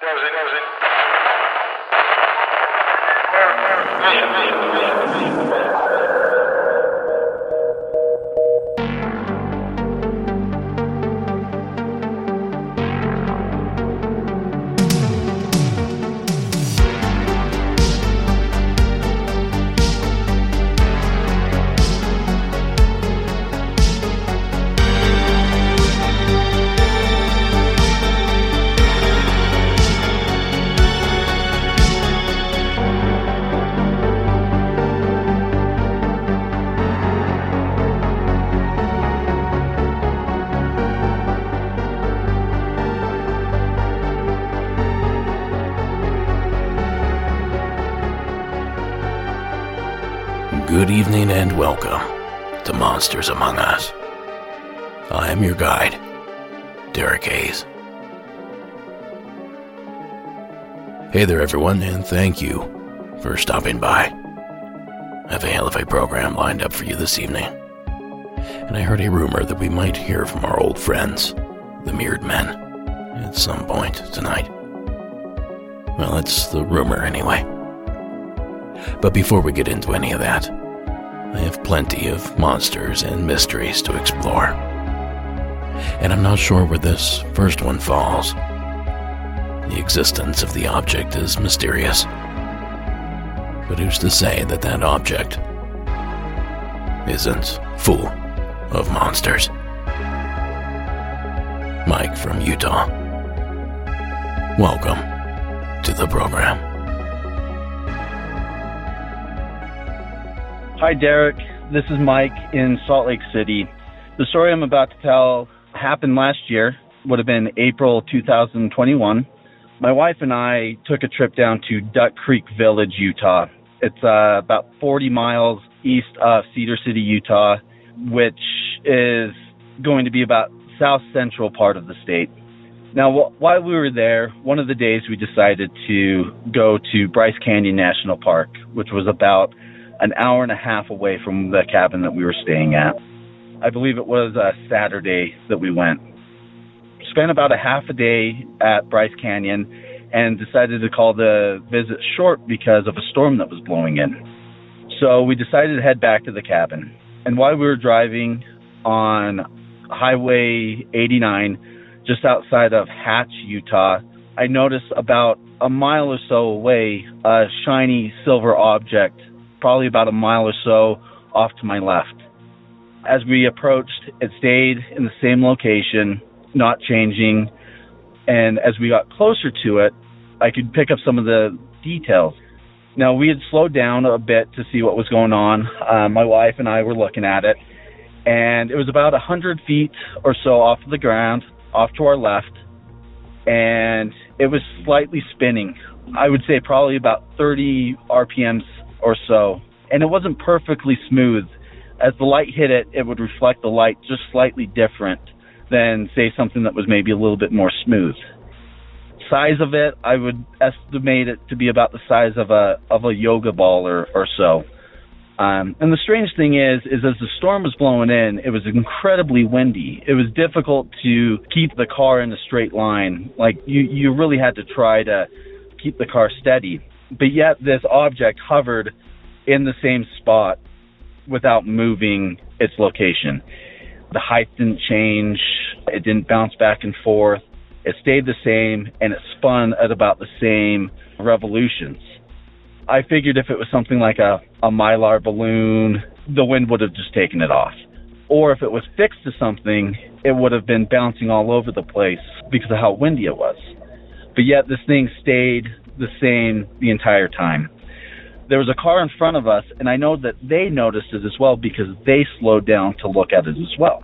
Good everyone, and thank you for stopping by. I have a hell of a program lined up for you this evening. And I heard a rumor that we might hear from our old friends, the Mirrored Men, at some point tonight. Well, it's the rumor anyway. But before we get into any of that, I have plenty of monsters and mysteries to explore. And I'm not sure where this first one falls. Existence of the object is mysterious. But who's to say that that object isn't full of monsters? Mike from Utah. Welcome to the program. Hi, Derek. This is Mike in Salt Lake City. The story I'm about to tell happened last year, would have been April 2021. My wife and I took a trip down to Duck Creek Village, Utah. It's uh, about 40 miles east of Cedar City, Utah, which is going to be about south central part of the state. Now, wh- while we were there, one of the days we decided to go to Bryce Canyon National Park, which was about an hour and a half away from the cabin that we were staying at. I believe it was a Saturday that we went. Spent about a half a day at Bryce Canyon and decided to call the visit short because of a storm that was blowing in. So we decided to head back to the cabin. And while we were driving on Highway 89, just outside of Hatch, Utah, I noticed about a mile or so away a shiny silver object probably about a mile or so off to my left. As we approached, it stayed in the same location, not changing. And as we got closer to it, I could pick up some of the details. Now, we had slowed down a bit to see what was going on. Uh, my wife and I were looking at it, and it was about a 100 feet or so off the ground, off to our left, and it was slightly spinning. I would say probably about 30 RPMs or so, and it wasn't perfectly smooth. As the light hit it, it would reflect the light just slightly different than, say, something that was maybe a little bit more smooth. Size of it, I would estimate it to be about the size of a of a yoga ball or, or so. Um, and the strange thing is, is as the storm was blowing in, it was incredibly windy. It was difficult to keep the car in a straight line. Like you, you really had to try to keep the car steady but yet this object hovered in the same spot without moving its location. The height didn't change, it didn't bounce back and forth. It stayed the same and it spun at about the same revolutions. I figured if it was something like a, a mylar balloon, the wind would have just taken it off. Or if it was fixed to something, it would have been bouncing all over the place because of how windy it was. But yet this thing stayed the same the entire time. There was a car in front of us, and I know that they noticed it as well because they slowed down to look at it as well.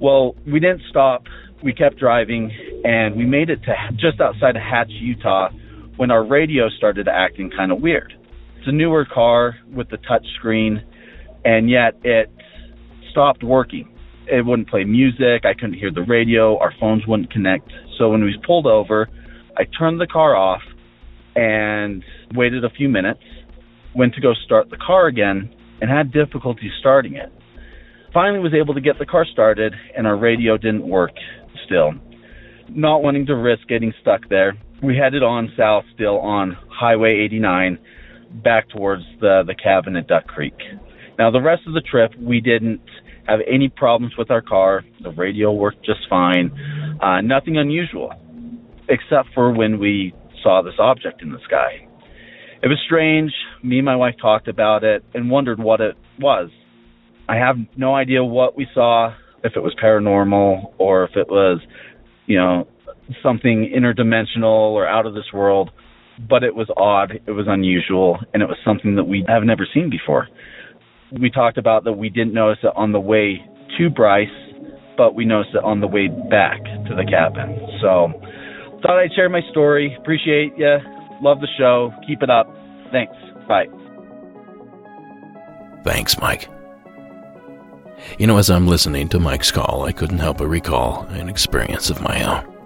Well, we didn't stop. We kept driving, and we made it to just outside of Hatch, Utah, when our radio started acting kind of weird. It's a newer car with the touch screen, and yet it stopped working. It wouldn't play music. I couldn't hear the radio. Our phones wouldn't connect. So when we pulled over, I turned the car off and waited a few minutes, went to go start the car again, and had difficulty starting it. Finally, was able to get the car started, and our radio didn't work still. Not wanting to risk getting stuck there, we headed on south still on Highway 89 back towards the, the cabin at Duck Creek. Now, the rest of the trip, we didn't have any problems with our car. The radio worked just fine. Uh, nothing unusual, except for when we saw this object in the sky. It was strange. Me and my wife talked about it and wondered what it was. I have no idea what we saw, if it was paranormal or if it was, you know, something interdimensional or out of this world, but it was odd, it was unusual, and it was something that we have never seen before. We talked about that we didn't notice it on the way to Bryce, but we noticed it on the way back to the cabin. So, thought I'd share my story. Appreciate you. Love the show. Keep it up. Thanks. Bye. Thanks, Mike. You know, as I'm listening to Mike's call, I couldn't help but recall an experience of my own.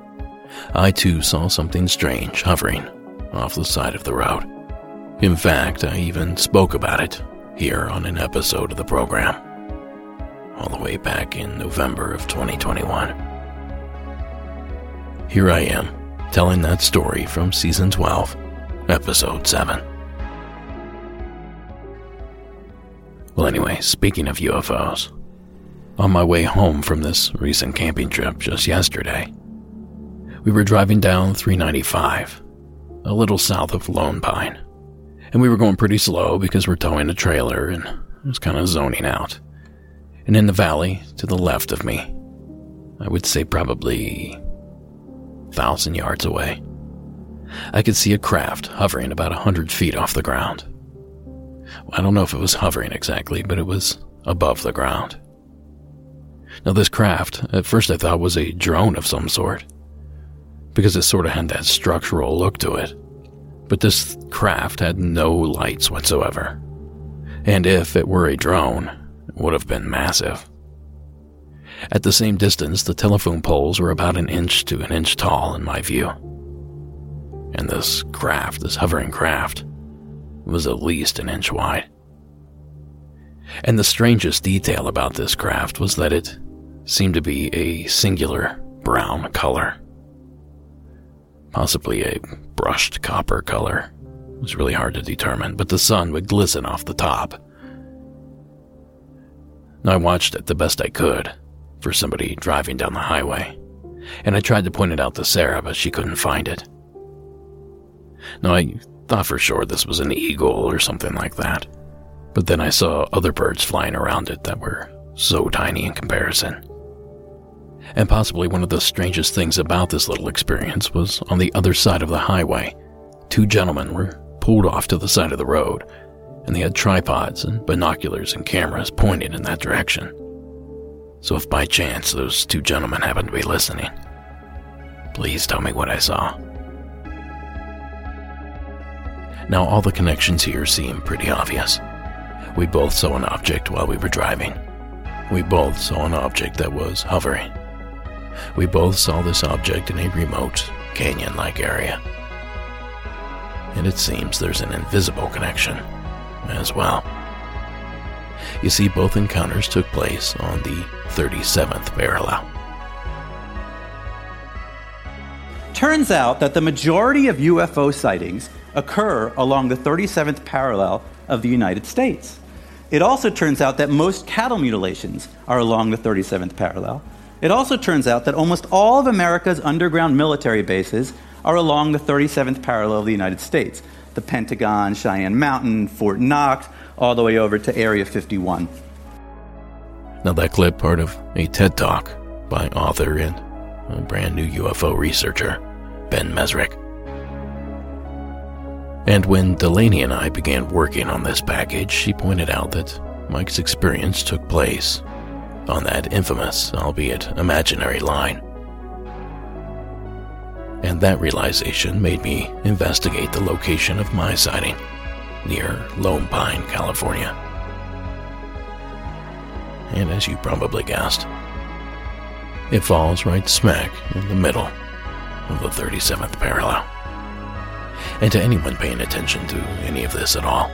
I too saw something strange hovering off the side of the road. In fact, I even spoke about it here on an episode of the program, all the way back in November of 2021. Here I am, telling that story from season 12, episode 7. Well, anyway, speaking of UFOs, on my way home from this recent camping trip just yesterday, we were driving down 395, a little south of Lone Pine, and we were going pretty slow because we're towing a trailer and I was kind of zoning out. And in the valley to the left of me, I would say probably thousand yards away, I could see a craft hovering about a hundred feet off the ground. I don't know if it was hovering exactly, but it was above the ground. Now, this craft, at first I thought was a drone of some sort, because it sort of had that structural look to it. But this craft had no lights whatsoever. And if it were a drone, it would have been massive. At the same distance, the telephone poles were about an inch to an inch tall in my view. And this craft, this hovering craft, was at least an inch wide. And the strangest detail about this craft was that it seemed to be a singular brown color. Possibly a brushed copper color. It was really hard to determine, but the sun would glisten off the top. I watched it the best I could for somebody driving down the highway, and I tried to point it out to Sarah, but she couldn't find it. Now, I thought for sure this was an eagle or something like that, but then I saw other birds flying around it that were so tiny in comparison. And possibly one of the strangest things about this little experience was on the other side of the highway, two gentlemen were pulled off to the side of the road, and they had tripods and binoculars and cameras pointed in that direction. So if by chance those two gentlemen happened to be listening, please tell me what I saw. Now, all the connections here seem pretty obvious. We both saw an object while we were driving. We both saw an object that was hovering. We both saw this object in a remote, canyon like area. And it seems there's an invisible connection as well. You see, both encounters took place on the 37th parallel. Turns out that the majority of UFO sightings occur along the 37th parallel of the United States. It also turns out that most cattle mutilations are along the 37th parallel. It also turns out that almost all of America's underground military bases are along the 37th parallel of the United States the Pentagon, Cheyenne Mountain, Fort Knox, all the way over to Area 51. Now, that clip part of a TED Talk by author and a brand new UFO researcher, Ben Mezrich. And when Delaney and I began working on this package, she pointed out that Mike's experience took place on that infamous, albeit imaginary line. And that realization made me investigate the location of my sighting near Lone Pine, California. And as you probably guessed, it falls right smack in the middle of the 37th parallel. And to anyone paying attention to any of this at all,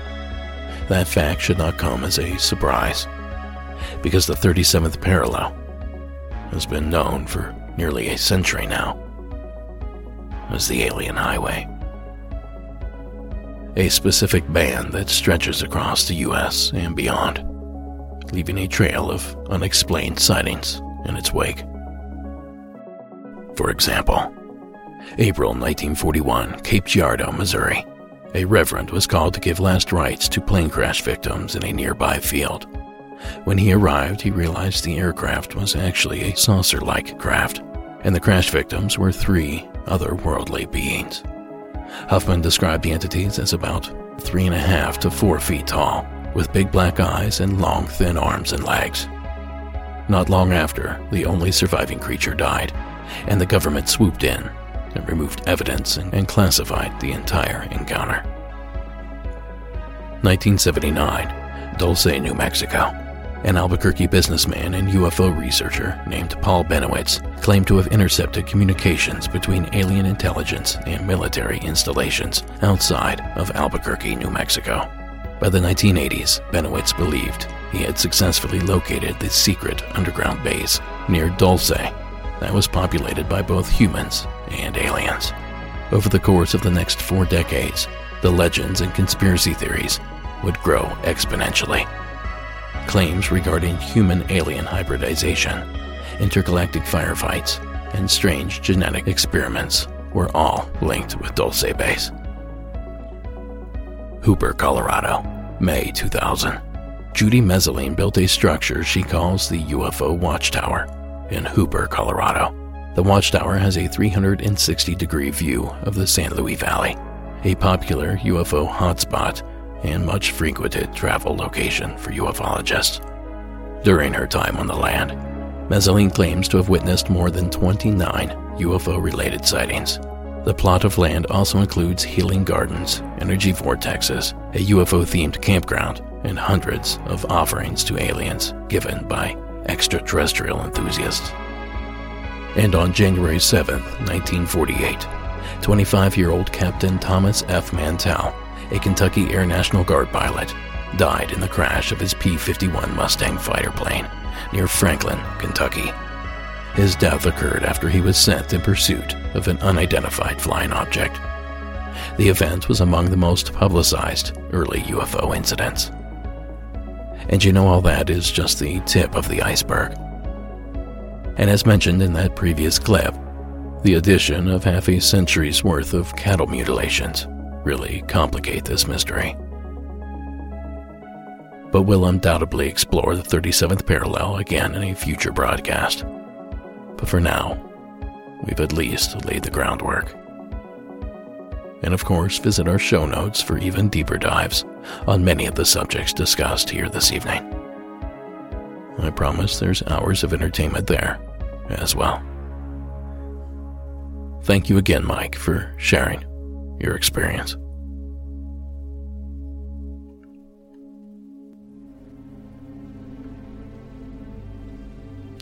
that fact should not come as a surprise, because the 37th parallel has been known for nearly a century now. as the Alien Highway. A specific band that stretches across the US and beyond, leaving a trail of unexplained sightings in its wake. For example, April 1941, Cape Girardeau, Missouri. A reverend was called to give last rites to plane crash victims in a nearby field. When he arrived, he realized the aircraft was actually a saucer like craft, and the crash victims were three otherworldly beings. Huffman described the entities as about three and a half to four feet tall, with big black eyes and long, thin arms and legs. Not long after, the only surviving creature died, and the government swooped in and removed evidence and classified the entire encounter. 1979, Dulce, New Mexico. An Albuquerque businessman and UFO researcher named Paul Bennewitz claimed to have intercepted communications between alien intelligence and military installations outside of Albuquerque, New Mexico. By the 1980s, Bennewitz believed he had successfully located the secret underground base near Dulce that was populated by both humans and aliens. Over the course of the next four decades, the legends and conspiracy theories would grow exponentially. Claims regarding human alien hybridization, intergalactic firefights, and strange genetic experiments were all linked with Dulce Base. Hooper, Colorado, May 2000. Judy Messoline built a structure she calls the UFO Watchtower in Hooper, Colorado. The watchtower has a 360 degree view of the San Luis Valley, a popular UFO hotspot and much frequented travel location for ufologists. During her time on the land, Messoline claims to have witnessed more than 29 UFO related sightings. The plot of land also includes healing gardens, energy vortexes, a UFO themed campground, and hundreds of offerings to aliens given by extraterrestrial enthusiasts. And on January 7, 1948, 25 year old Captain Thomas F. Mantell, a Kentucky Air National Guard pilot, died in the crash of his P 51 Mustang fighter plane near Franklin, Kentucky. His death occurred after he was sent in pursuit of an unidentified flying object. The event was among the most publicized early UFO incidents. And you know, all that is just the tip of the iceberg. And as mentioned in that previous clip, the addition of half a century's worth of cattle mutilations really complicate this mystery. But we'll undoubtedly explore the 37th parallel again in a future broadcast. But for now, we've at least laid the groundwork. And of course, visit our show notes for even deeper dives on many of the subjects discussed here this evening. I promise there's hours of entertainment there as well. Thank you again, Mike, for sharing your experience.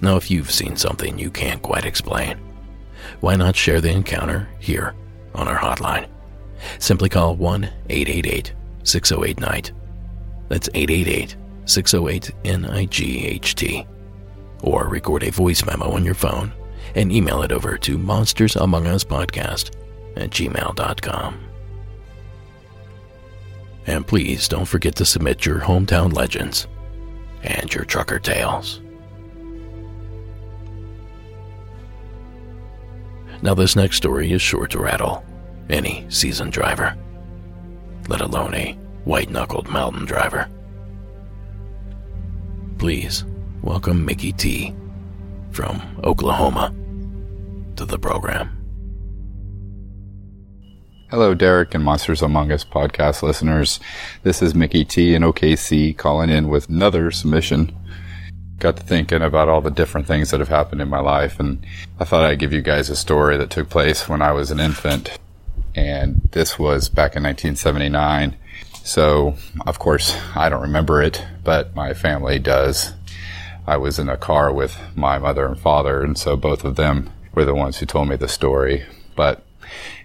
Now, if you've seen something you can't quite explain, why not share the encounter here on our hotline? Simply call 1 888 608 NIGHT. That's 888 608 NIGHT. Or record a voice memo on your phone and email it over to monstersamonguspodcast at gmail.com. And please don't forget to submit your hometown legends and your trucker tales. Now, this next story is sure to rattle any seasoned driver, let alone a white knuckled mountain driver. Please welcome Mickey T from Oklahoma to the program. Hello, Derek and Monsters Among Us podcast listeners. This is Mickey T in OKC calling in with another submission. Got to thinking about all the different things that have happened in my life, and I thought I'd give you guys a story that took place when I was an infant and this was back in 1979. So, of course, I don't remember it, but my family does. I was in a car with my mother and father, and so both of them were the ones who told me the story. But,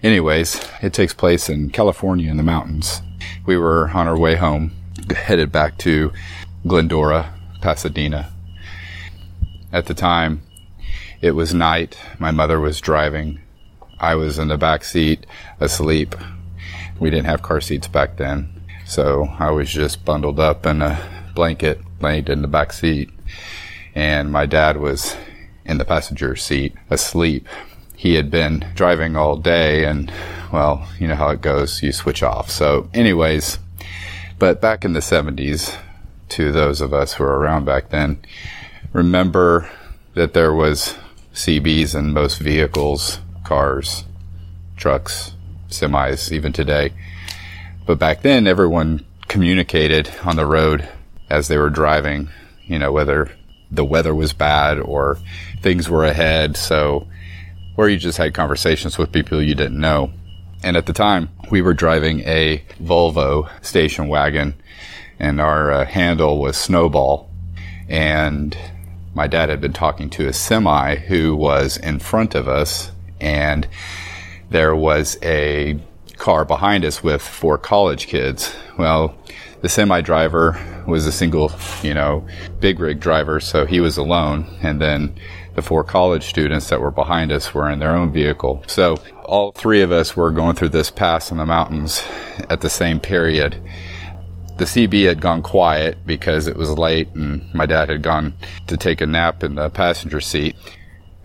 anyways, it takes place in California in the mountains. We were on our way home, headed back to Glendora, Pasadena. At the time, it was night. My mother was driving I was in the back seat asleep. We didn't have car seats back then. So I was just bundled up in a blanket, laid in the back seat. And my dad was in the passenger seat asleep. He had been driving all day and, well, you know how it goes. You switch off. So anyways, but back in the 70s, to those of us who were around back then, remember that there was CBs in most vehicles, cars, trucks, semis, even today. But back then, everyone communicated on the road as they were driving, you know, whether the weather was bad or things were ahead. So, or you just had conversations with people you didn't know. And at the time, we were driving a Volvo station wagon and our uh, handle was Snowball. And my dad had been talking to a semi who was in front of us and there was a car behind us with four college kids. Well, the semi driver was a single, you know, big rig driver, so he was alone. And then the four college students that were behind us were in their own vehicle. So all three of us were going through this pass in the mountains at the same period. The CB had gone quiet because it was late and my dad had gone to take a nap in the passenger seat.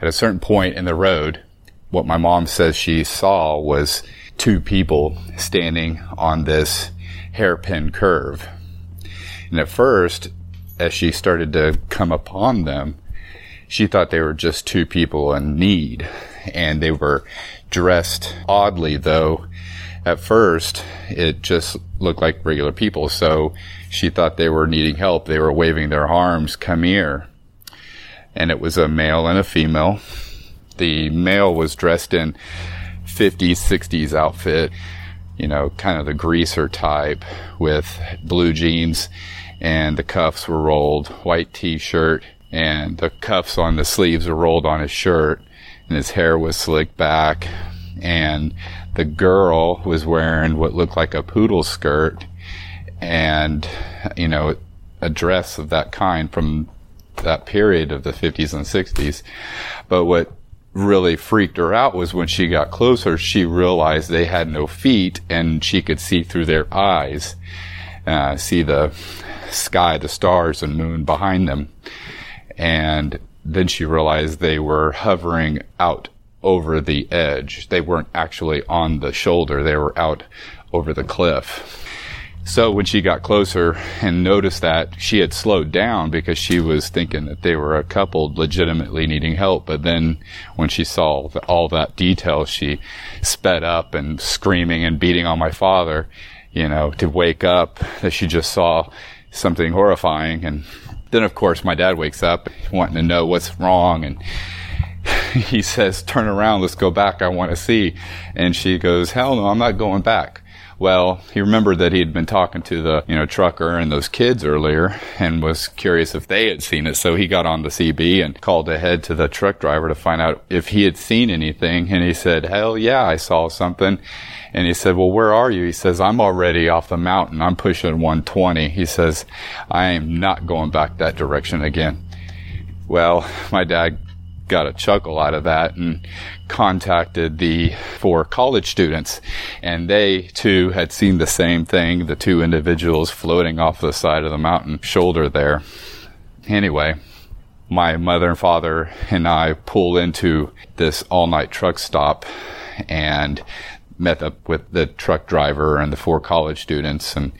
At a certain point in the road, what my mom says she saw was two people standing on this hairpin curve. And at first, as she started to come upon them, she thought they were just two people in need. And they were dressed oddly, though. At first, it just looked like regular people. So she thought they were needing help. They were waving their arms, come here. And it was a male and a female the male was dressed in 50s, 60s outfit, you know, kind of the greaser type with blue jeans and the cuffs were rolled, white t-shirt and the cuffs on the sleeves were rolled on his shirt and his hair was slicked back and the girl was wearing what looked like a poodle skirt and, you know, a dress of that kind from that period of the 50s and 60s. But what really freaked her out was when she got closer, she realized they had no feet and she could see through their eyes, uh, see the sky, the stars and moon behind them. And then she realized they were hovering out over the edge. They weren't actually on the shoulder. They were out over the cliff. So when she got closer and noticed that she had slowed down because she was thinking that they were a couple legitimately needing help. But then when she saw the, all that detail, she sped up and screaming and beating on my father, you know, to wake up that she just saw something horrifying. And then of course my dad wakes up wanting to know what's wrong and he says, turn around, let's go back. I want to see. And she goes, hell no, I'm not going back. Well, he remembered that he had been talking to the, you know, trucker and those kids earlier and was curious if they had seen it. So he got on the CB and called ahead to the truck driver to find out if he had seen anything. And he said, hell yeah, I saw something. And he said, well, where are you? He says, I'm already off the mountain. I'm pushing 120. He says, I am not going back that direction again. Well, my dad got a chuckle out of that and contacted the four college students and they too had seen the same thing the two individuals floating off the side of the mountain shoulder there anyway my mother and father and I pull into this all night truck stop and met up with the truck driver and the four college students and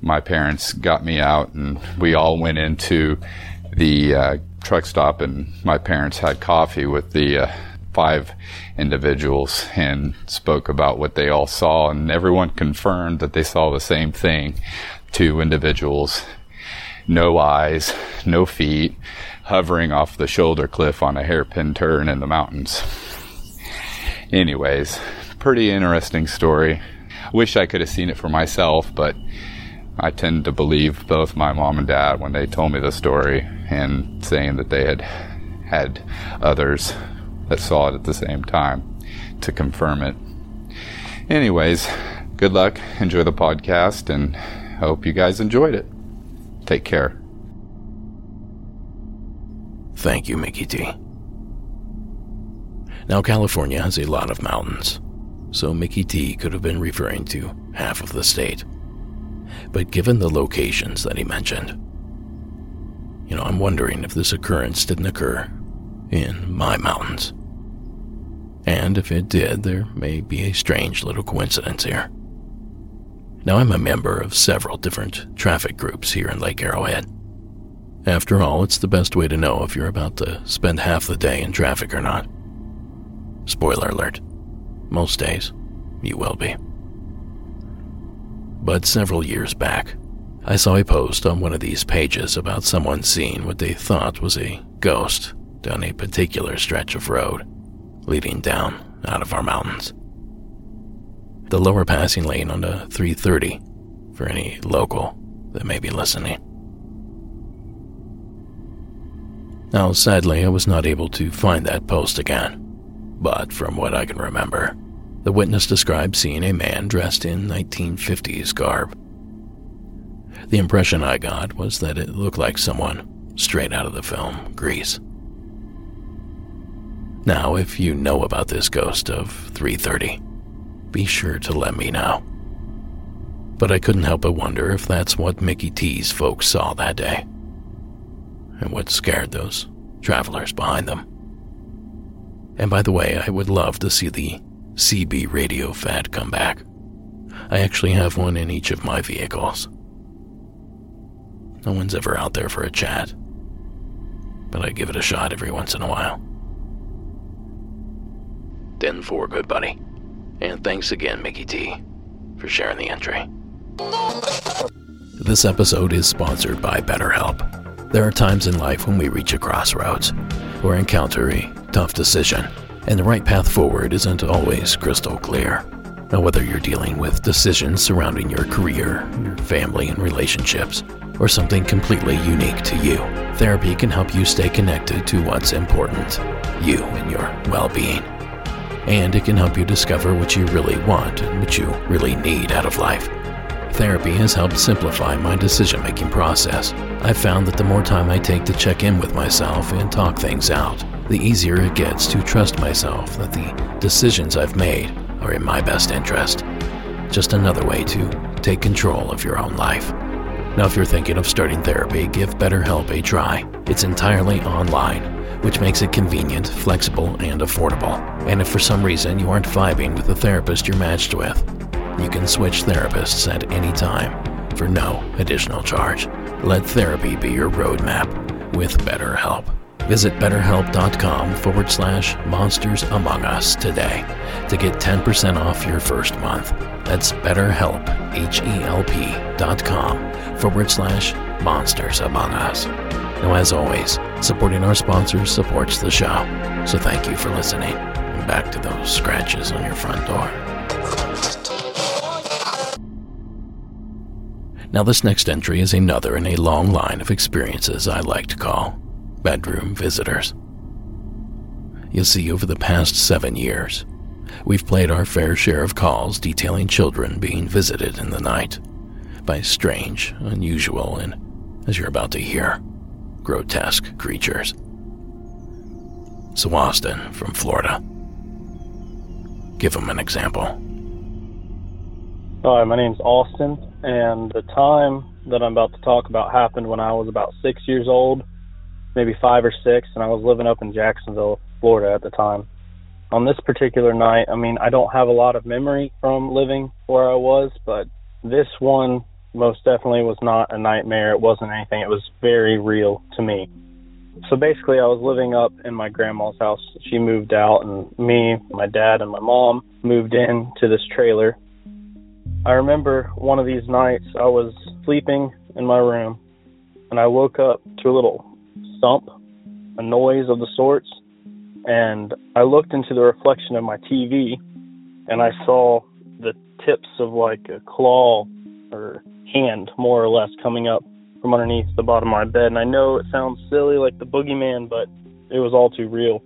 my parents got me out and we all went into the uh, truck stop and my parents had coffee with the uh, five individuals and spoke about what they all saw and everyone confirmed that they saw the same thing. Two individuals no eyes no feet hovering off the shoulder cliff on a hairpin turn in the mountains. Anyways pretty interesting story wish i could have seen it for myself but I tend to believe both my mom and dad when they told me the story and saying that they had had others that saw it at the same time to confirm it. Anyways, good luck. Enjoy the podcast and hope you guys enjoyed it. Take care. Thank you, Mickey T. Now, California has a lot of mountains, so Mickey T could have been referring to half of the state. But given the locations that he mentioned, you know, I'm wondering if this occurrence didn't occur in my mountains. And if it did, there may be a strange little coincidence here. Now, I'm a member of several different traffic groups here in Lake Arrowhead. After all, it's the best way to know if you're about to spend half the day in traffic or not. Spoiler alert most days, you will be. But several years back, I saw a post on one of these pages about someone seeing what they thought was a ghost down a particular stretch of road leading down out of our mountains the lower passing lane on the 330 for any local that may be listening. Now, sadly, I was not able to find that post again, but from what I can remember, the witness described seeing a man dressed in 1950s garb. The impression I got was that it looked like someone straight out of the film Grease. Now, if you know about this ghost of 330, be sure to let me know. But I couldn't help but wonder if that's what Mickey T's folks saw that day, and what scared those travelers behind them. And by the way, I would love to see the CB radio fad come back. I actually have one in each of my vehicles. No one's ever out there for a chat, but I give it a shot every once in a while. Ten-four good buddy. And thanks again, Mickey T, for sharing the entry. This episode is sponsored by BetterHelp. There are times in life when we reach a crossroads or encounter a tough decision, and the right path forward isn't always crystal clear. Now, whether you're dealing with decisions surrounding your career, your family, and relationships, or something completely unique to you, therapy can help you stay connected to what's important you and your well being and it can help you discover what you really want and what you really need out of life. Therapy has helped simplify my decision making process. I've found that the more time I take to check in with myself and talk things out, the easier it gets to trust myself that the decisions I've made are in my best interest. Just another way to take control of your own life. Now, if you're thinking of starting therapy, give BetterHelp a try. It's entirely online which makes it convenient, flexible, and affordable. And if for some reason you aren't vibing with the therapist you're matched with, you can switch therapists at any time for no additional charge. Let therapy be your roadmap with BetterHelp. Visit betterhelp.com forward slash monsters among us today to get 10% off your first month. That's betterhelp, H-E-L-P dot com forward slash monsters among us. Now, as always, supporting our sponsors supports the show. So thank you for listening. And back to those scratches on your front door. Now, this next entry is another in a long line of experiences I like to call bedroom visitors. You see, over the past seven years, we've played our fair share of calls detailing children being visited in the night by strange, unusual, and, as you're about to hear, grotesque creatures. So, Austin from Florida. Give him an example. Hi, my name's Austin, and the time that I'm about to talk about happened when I was about six years old, maybe five or six, and I was living up in Jacksonville, Florida at the time. On this particular night, I mean, I don't have a lot of memory from living where I was, but this one most definitely was not a nightmare. It wasn't anything. It was very real to me. So basically, I was living up in my grandma's house. She moved out, and me, my dad, and my mom moved in to this trailer. I remember one of these nights I was sleeping in my room, and I woke up to a little thump, a noise of the sorts, and I looked into the reflection of my TV, and I saw the tips of like a claw or hand, more or less, coming up from underneath the bottom of my bed. And I know it sounds silly like the boogeyman, but it was all too real.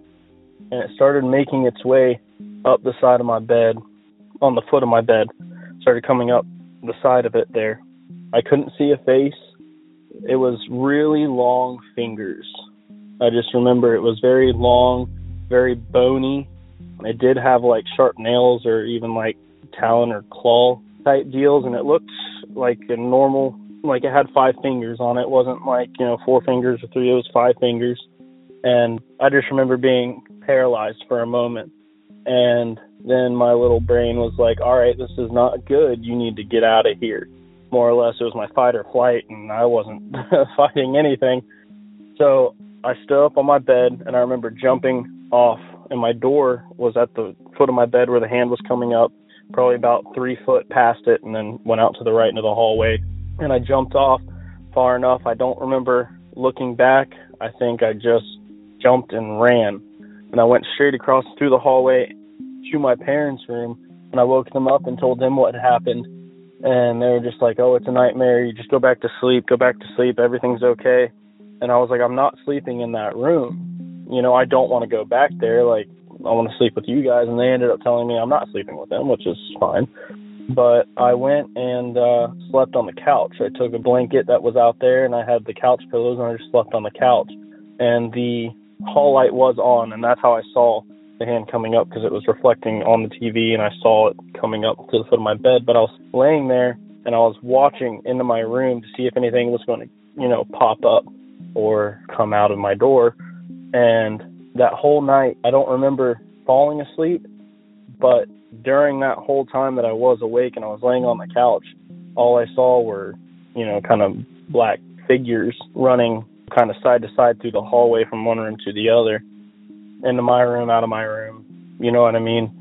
And it started making its way up the side of my bed, on the foot of my bed, started coming up the side of it there. I couldn't see a face. It was really long fingers. I just remember it was very long, very bony, It did have like sharp nails or even like talon or claw type deals, and it looked like a normal, like it had five fingers on it. it wasn't like, you know, four fingers or three, it was five fingers. And I just remember being paralyzed for a moment. And then my little brain was like, all right, this is not good. You need to get out of here. More or less, it was my fight or flight, and I wasn't fighting anything. So I stood up on my bed, and I remember jumping off, and my door was at the foot of my bed where the hand was coming up, probably about three foot past it, and then went out to the right into the hallway. And I jumped off far enough. I don't remember looking back. I think I just jumped and ran. And I went straight across through the hallway to my parents' room and I woke them up and told them what had happened. And they were just like, "Oh, it's a nightmare. You just go back to sleep. Go back to sleep. Everything's okay." And I was like, "I'm not sleeping in that room. You know, I don't want to go back there. Like, I want to sleep with you guys." And they ended up telling me I'm not sleeping with them, which is fine. But I went and uh slept on the couch. I took a blanket that was out there and I had the couch pillows and I just slept on the couch. And the hall light was on and that's how I saw the hand coming up because it was reflecting on the TV and I saw it coming up to the foot of my bed. But I was laying there and I was watching into my room to see if anything was going to, you know, pop up or come out of my door. And that whole night, I don't remember falling asleep, but during that whole time that I was awake and I was laying on the couch, all I saw were, you know, kind of black figures running kind of side to side through the hallway from one room to the other into my room, out of my room. You know what I mean?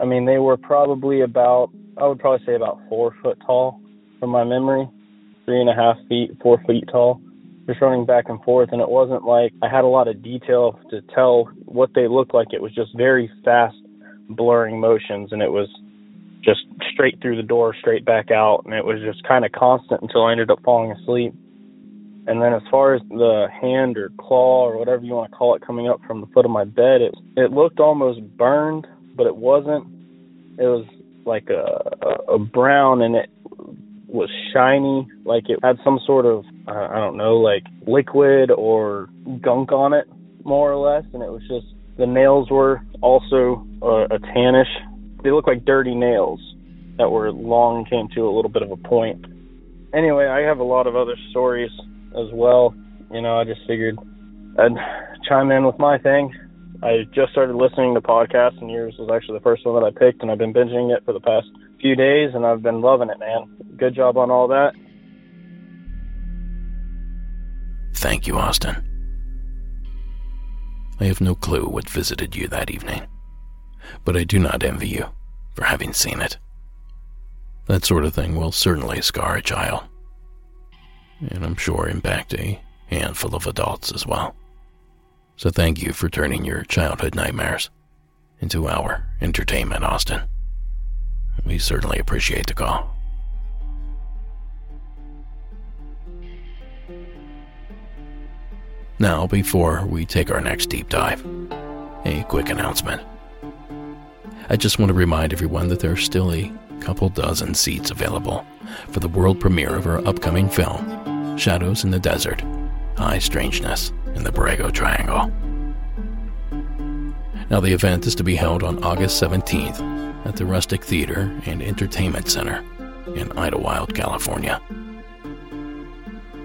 I mean, they were probably about, I would probably say about four foot tall from my memory, three and a half feet, four feet tall, just running back and forth. And it wasn't like I had a lot of detail to tell what they looked like. It was just very fast, blurring motions. And it was just straight through the door, straight back out. And it was just kind of constant until I ended up falling asleep. And then as far as the hand or claw or whatever you want to call it coming up from the foot of my bed, it it looked almost burned, but it wasn't. It was like a a, brown and it was shiny, like it had some sort of I don't know, like liquid or gunk on it, more or less. And it was just the nails were also uh, a tannish. They looked like dirty nails that were long came to a little bit of a point. Anyway, I have a lot of other stories as well. You know, I just figured I'd chime in with my thing. I just started listening to podcasts, and yours was actually the first one that I picked, and I've been binging it for the past few days, and I've been loving it, man. Good job on all that. Thank you, Austin. I have no clue what visited you that evening, but I do not envy you for having seen it. That sort of thing will certainly scar a child and I'm sure impact a handful of adults as well. So thank you for turning your childhood nightmares into our entertainment, Austin. We certainly appreciate the call. Now, before we take our next deep dive, a quick announcement. I just want to remind everyone that there's still a couple dozen seats available for the world premiere of our upcoming film, Shadows in the Desert High Strangeness in the Borrego Triangle. Now, the event is to be held on August 17th at the Rustic Theater and Entertainment Center in Idyllwild, California.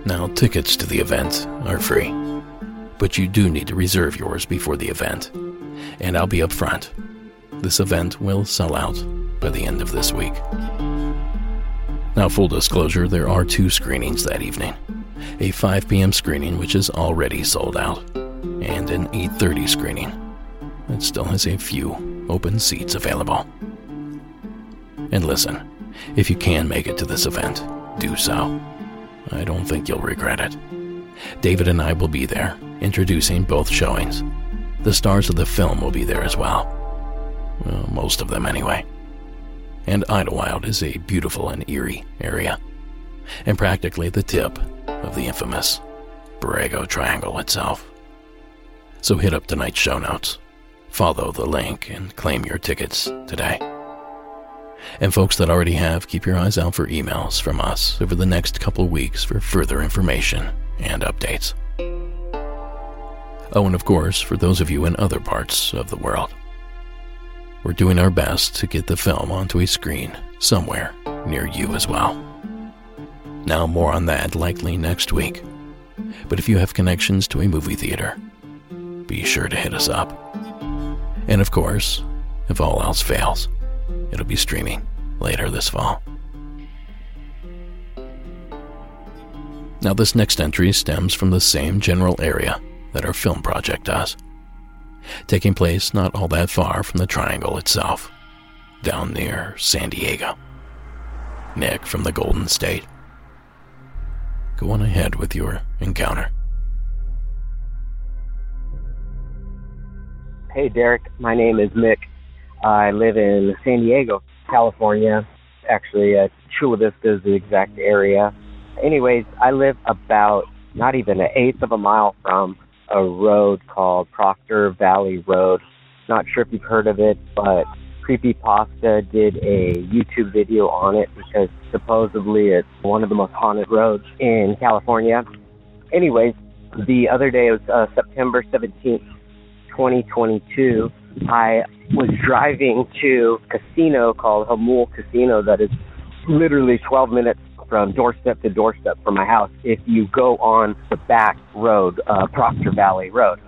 Now, tickets to the event are free, but you do need to reserve yours before the event, and I'll be upfront. This event will sell out by the end of this week. Now, full disclosure, there are two screenings that evening. A 5 p.m. screening which is already sold out, and an 8:30 screening that still has a few open seats available. And listen, if you can make it to this event, do so. I don't think you'll regret it. David and I will be there, introducing both showings. The stars of the film will be there as well. well most of them, anyway and Idyllwild is a beautiful and eerie area, and practically the tip of the infamous Borrego Triangle itself. So hit up tonight's show notes, follow the link, and claim your tickets today. And folks that already have, keep your eyes out for emails from us over the next couple weeks for further information and updates. Oh, and of course, for those of you in other parts of the world, we're doing our best to get the film onto a screen somewhere near you as well. Now, more on that likely next week. But if you have connections to a movie theater, be sure to hit us up. And of course, if all else fails, it'll be streaming later this fall. Now, this next entry stems from the same general area that our film project does, taking place not all that far from the triangle itself, down near San Diego. Nick from the Golden State. Go on ahead with your encounter. Hey, Derek. My name is Mick. I live in San Diego, California. Actually, uh, Chula Vista is the exact area. Anyways, I live about not even an eighth of a mile from a road called Proctor Valley Road. Not sure if you've heard of it, but Creepy Pasta did a YouTube video on it because supposedly it's one of the most haunted roads in California. Anyways, the other day, it was uh, September 17th, 2022. I was driving to a casino called Jamul Casino that is literally 12 minutes from doorstep to doorstep from my house if you go on the back road, uh, Proctor Valley Road.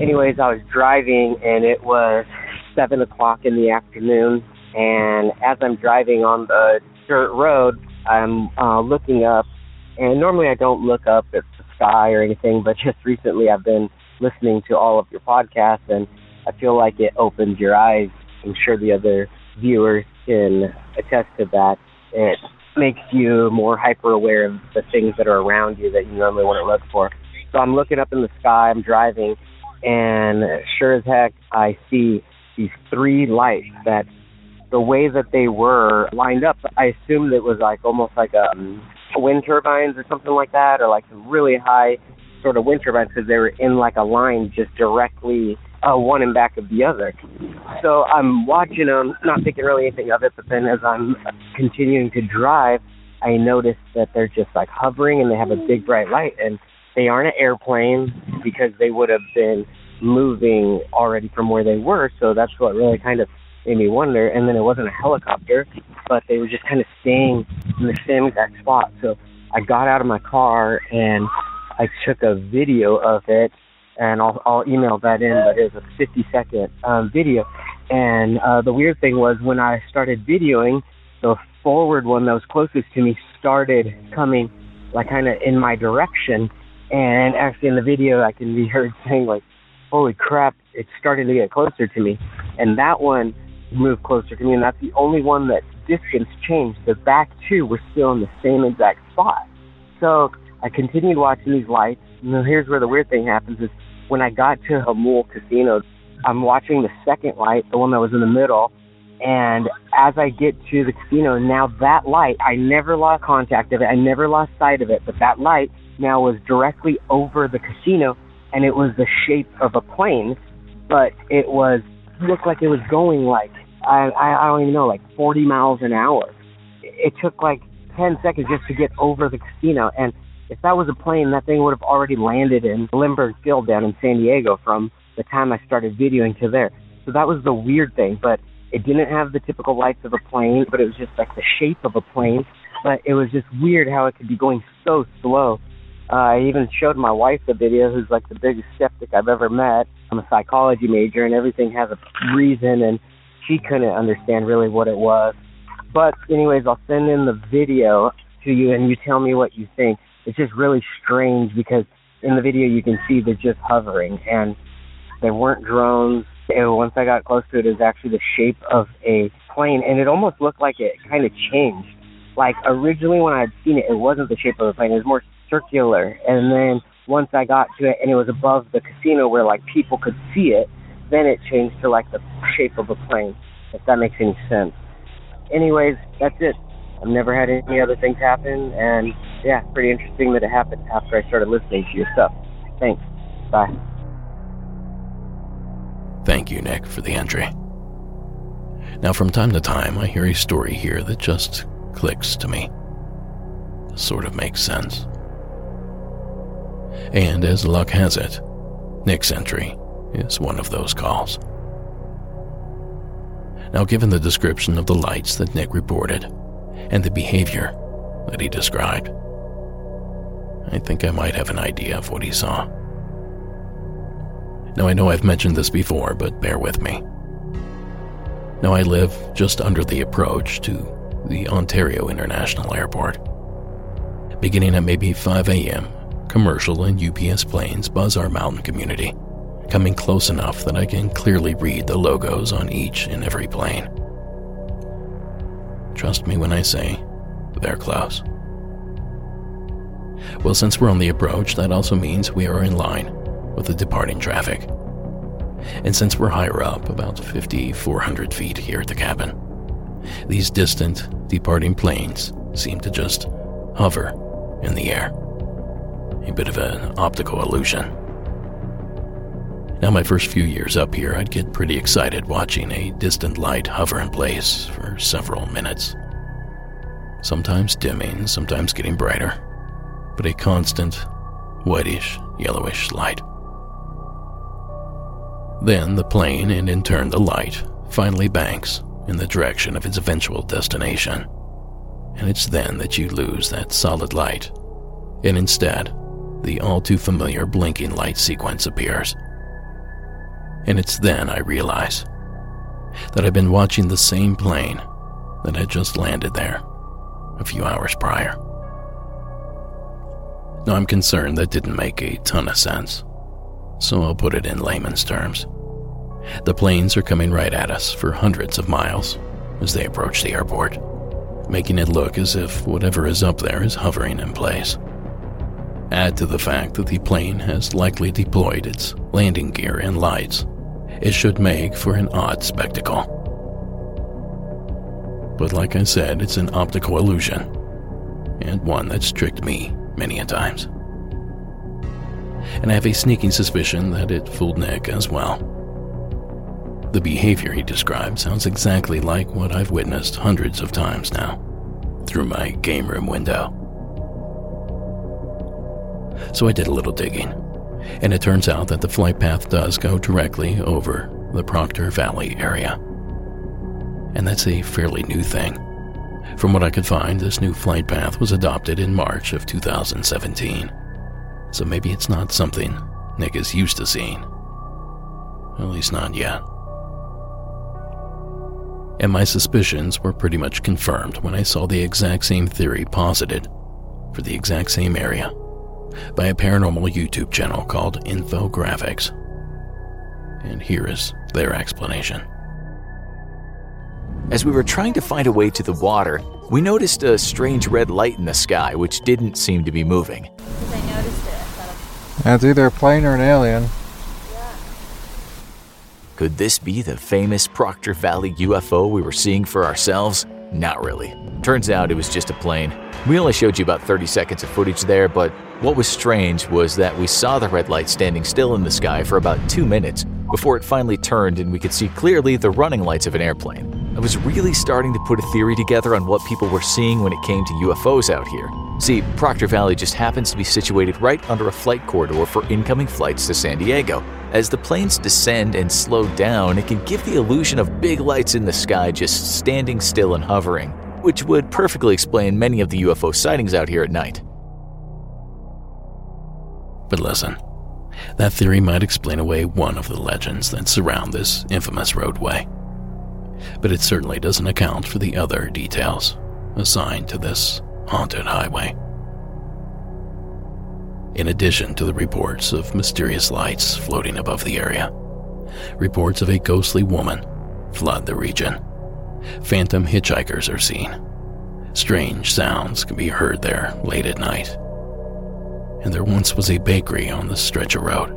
Anyways, I was driving and it was 7 o'clock in the afternoon. And as I'm driving on the dirt road, I'm uh, looking up. And normally I don't look up at the sky or anything, but just recently I've been listening to all of your podcasts and I feel like it opens your eyes. I'm sure the other viewers can attest to that. It makes you more hyper aware of the things that are around you that you normally wouldn't look for. So I'm looking up in the sky, I'm driving, and sure as heck, I see these three lights that the way that they were lined up, I assumed it was like almost like a, um, wind turbines or something like that, or like some really high sort of wind turbines because they were in like a line just directly uh, one in back of the other. So I'm watching them, not thinking really anything of it, but then as I'm continuing to drive, I notice that they're just like hovering and they have a big bright light and they aren't an airplane because they would have been moving already from where they were. So that's what really kind of made me wonder. And then it wasn't a helicopter, but they were just kind of staying in the same exact spot. So I got out of my car and I took a video of it and I'll, I'll email that in, but it was a 50 second um, video. And uh, the weird thing was when I started videoing, the forward one that was closest to me started coming like kind of in my direction. And actually in the video, I can be heard saying like, holy crap, it's starting to get closer to me. And that one moved closer to me. And that's the only one that distance changed. The back two were still in the same exact spot. So I continued watching these lights. And here's where the weird thing happens is when I got to Jamul Casino, I'm watching the second light, the one that was in the middle, and as I get to the casino, now that light, I never lost contact of it, I never lost sight of it, but that light now was directly over the casino, and it was the shape of a plane, but it was looked like it was going like I I, I don't even know like 40 miles an hour. It took like 10 seconds just to get over the casino, and if that was a plane, that thing would have already landed in Lindbergh Field down in San Diego from the time I started videoing to there. So that was the weird thing, but it didn't have the typical lights of a plane, but it was just like the shape of a plane. But it was just weird how it could be going so slow. Uh, I even showed my wife the video, who's like the biggest skeptic I've ever met. I'm a psychology major, and everything has a reason, and she couldn't understand really what it was. But anyways, I'll send in the video to you, and you tell me what you think it's just really strange because in the video you can see they're just hovering and they weren't drones. And once I got close to it, it was actually the shape of a plane, and it almost looked like it kind of changed. Like originally when I had seen it, it wasn't the shape of a plane; it was more circular. And then once I got to it, and it was above the casino where like people could see it, then it changed to like the shape of a plane. If that makes any sense. Anyways, that's it. I've never had any other things happen, and yeah, pretty interesting that it happened after I started listening to your stuff. Thanks. Bye. Thank you, Nick, for the entry. Now, from time to time, I hear a story here that just clicks to me. Sort of makes sense. And as luck has it, Nick's entry is one of those calls. Now, given the description of the lights that Nick reported and the behavior that he described, I think I might have an idea of what he saw. Now, I know I've mentioned this before, but bear with me. Now, I live just under the approach to the Ontario International Airport. Beginning at maybe 5 a.m., commercial and UPS planes buzz our mountain community, coming close enough that I can clearly read the logos on each and every plane. Trust me when I say they're close. Well, since we're on the approach, that also means we are in line with the departing traffic. And since we're higher up, about 5,400 feet here at the cabin, these distant, departing planes seem to just hover in the air. A bit of an optical illusion. Now, my first few years up here, I'd get pretty excited watching a distant light hover in place for several minutes. Sometimes dimming, sometimes getting brighter, but a constant, whitish, yellowish light. Then the plane, and in turn the light, finally banks in the direction of its eventual destination. And it's then that you lose that solid light, and instead, the all too familiar blinking light sequence appears. And it's then I realize that I've been watching the same plane that had just landed there a few hours prior. Now, I'm concerned that didn't make a ton of sense, so I'll put it in layman's terms. The planes are coming right at us for hundreds of miles as they approach the airport, making it look as if whatever is up there is hovering in place. Add to the fact that the plane has likely deployed its landing gear and lights, it should make for an odd spectacle. But like I said, it's an optical illusion, and one that's tricked me many a times. And I have a sneaking suspicion that it fooled Nick as well. The behavior he described sounds exactly like what I've witnessed hundreds of times now, through my game room window. So I did a little digging, and it turns out that the flight path does go directly over the Proctor Valley area. And that's a fairly new thing. From what I could find, this new flight path was adopted in March of 2017. So maybe it's not something Nick is used to seeing. At least not yet. And my suspicions were pretty much confirmed when I saw the exact same theory posited for the exact same area by a paranormal YouTube channel called Infographics. And here is their explanation. As we were trying to find a way to the water, we noticed a strange red light in the sky which didn't seem to be moving. I noticed it. I thought, That's either a plane or an alien. yeah. Could this be the famous Proctor Valley UFO we were seeing for ourselves? Not really. Turns out it was just a plane. We only showed you about 30 seconds of footage there, but what was strange was that we saw the red light standing still in the sky for about two minutes before it finally turned and we could see clearly the running lights of an airplane. I was really starting to put a theory together on what people were seeing when it came to UFOs out here. See, Proctor Valley just happens to be situated right under a flight corridor for incoming flights to San Diego. As the planes descend and slow down, it can give the illusion of big lights in the sky just standing still and hovering, which would perfectly explain many of the UFO sightings out here at night. But listen, that theory might explain away one of the legends that surround this infamous roadway. But it certainly doesn't account for the other details assigned to this haunted highway. In addition to the reports of mysterious lights floating above the area, reports of a ghostly woman flood the region. Phantom hitchhikers are seen. Strange sounds can be heard there late at night. And there once was a bakery on the stretch of road.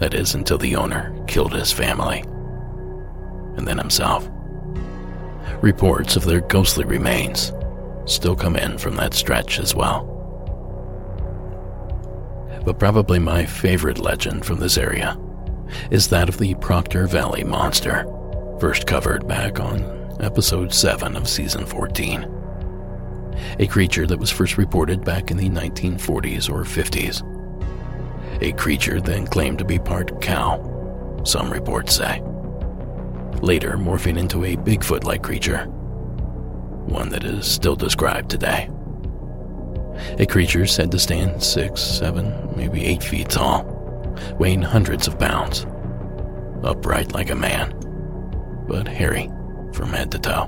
That is, until the owner killed his family. And then himself. Reports of their ghostly remains still come in from that stretch as well. But probably my favorite legend from this area is that of the Proctor Valley Monster, first covered back on episode 7 of season 14. A creature that was first reported back in the 1940s or 50s. A creature then claimed to be part cow, some reports say. later morphing into a Bigfoot like creature, one that is still described today. A creature said to stand six, seven, maybe eight feet tall, weighing hundreds of pounds, upright like a man, but hairy from head to toe.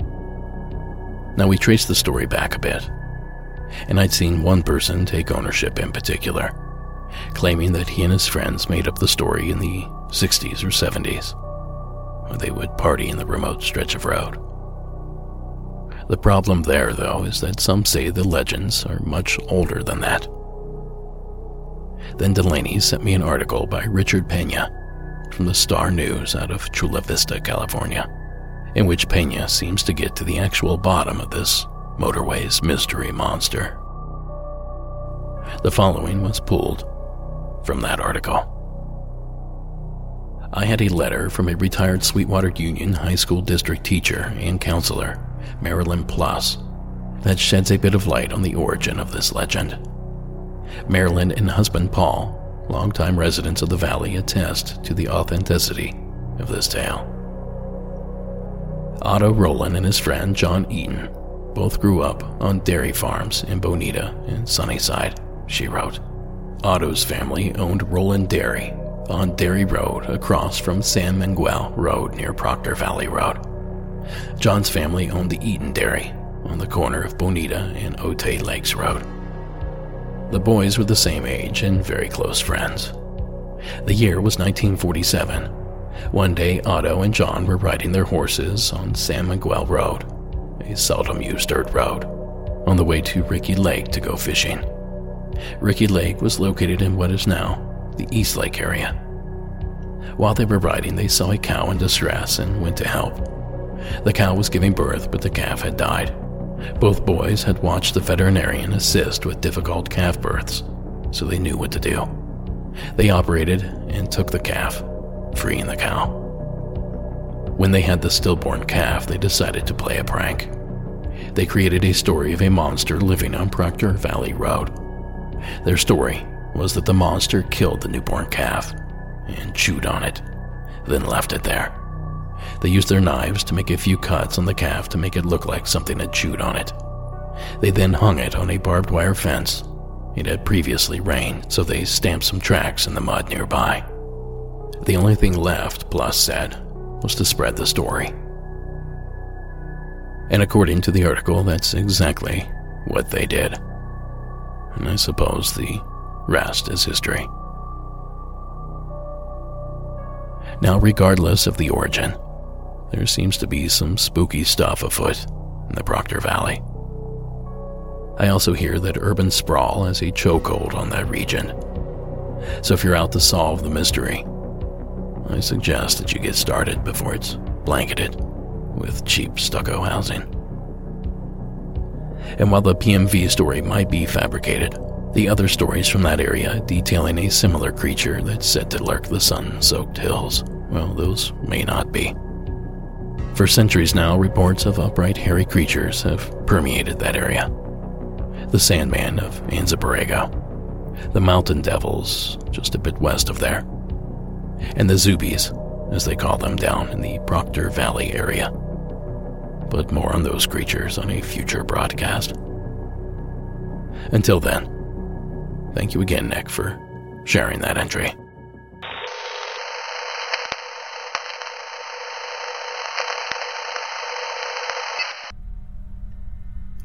Now we trace the story back a bit, and I'd seen one person take ownership in particular, claiming that he and his friends made up the story in the 60s or 70s, when they would party in the remote stretch of road. The problem there, though, is that some say the legends are much older than that. Then Delaney sent me an article by Richard Pena from the Star News out of Chula Vista, California, in which Pena seems to get to the actual bottom of this motorway's mystery monster. The following was pulled from that article. I had a letter from a retired Sweetwater Union High School district teacher and counselor, Marilyn Plus, that sheds a bit of light on the origin of this legend. Marilyn and husband Paul, longtime residents of the valley, attest to the authenticity of this tale. Otto Roland and his friend John Eaton both grew up on dairy farms in Bonita and Sunnyside, she wrote. Otto's family owned Roland Dairy on Dairy Road across from San Miguel Road near Proctor Valley Road. John's family owned the Eaton Dairy on the corner of Bonita and Otay Lakes Road. The boys were the same age and very close friends. The year was 1947. One day, Otto and John were riding their horses on San Miguel Road, a seldom used dirt road, on the way to Ricky Lake to go fishing. Ricky Lake was located in what is now the East Lake area. While they were riding, they saw a cow in distress and went to help. The cow was giving birth, but the calf had died. Both boys had watched the veterinarian assist with difficult calf births, so they knew what to do. They operated and took the calf, freeing the cow. When they had the stillborn calf, they decided to play a prank. They created a story of a monster living on Proctor Valley Road. Their story was that the monster killed the newborn calf and chewed on it, then left it there. They used their knives to make a few cuts on the calf to make it look like something had chewed on it. They then hung it on a barbed wire fence. It had previously rained, so they stamped some tracks in the mud nearby. The only thing left, Plus said, was to spread the story. And according to the article, that's exactly what they did. And I suppose the rest is history. Now, regardless of the origin, there seems to be some spooky stuff afoot in the Proctor Valley. I also hear that urban sprawl has a chokehold on that region. So if you're out to solve the mystery, I suggest that you get started before it's blanketed with cheap stucco housing. And while the PMV story might be fabricated, the other stories from that area detailing a similar creature that's said to lurk the sun soaked hills, well, those may not be. For centuries now, reports of upright hairy creatures have permeated that area. The Sandman of Anza-Borrego, the Mountain Devils just a bit west of there, and the Zubies, as they call them down in the Proctor Valley area. But more on those creatures on a future broadcast. Until then, thank you again, Nick, for sharing that entry.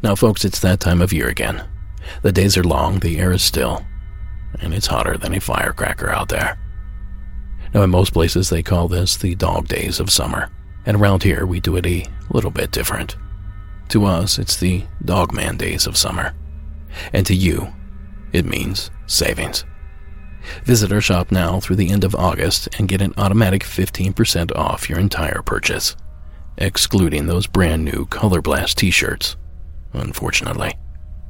Now, folks, it's that time of year again. The days are long, the air is still, and it's hotter than a firecracker out there. Now, in most places, they call this the dog days of summer, and around here, we do it a little bit different. To us, it's the dogman days of summer, and to you, it means savings. Visit our shop now through the end of August and get an automatic 15% off your entire purchase, excluding those brand new Color Blast t shirts unfortunately.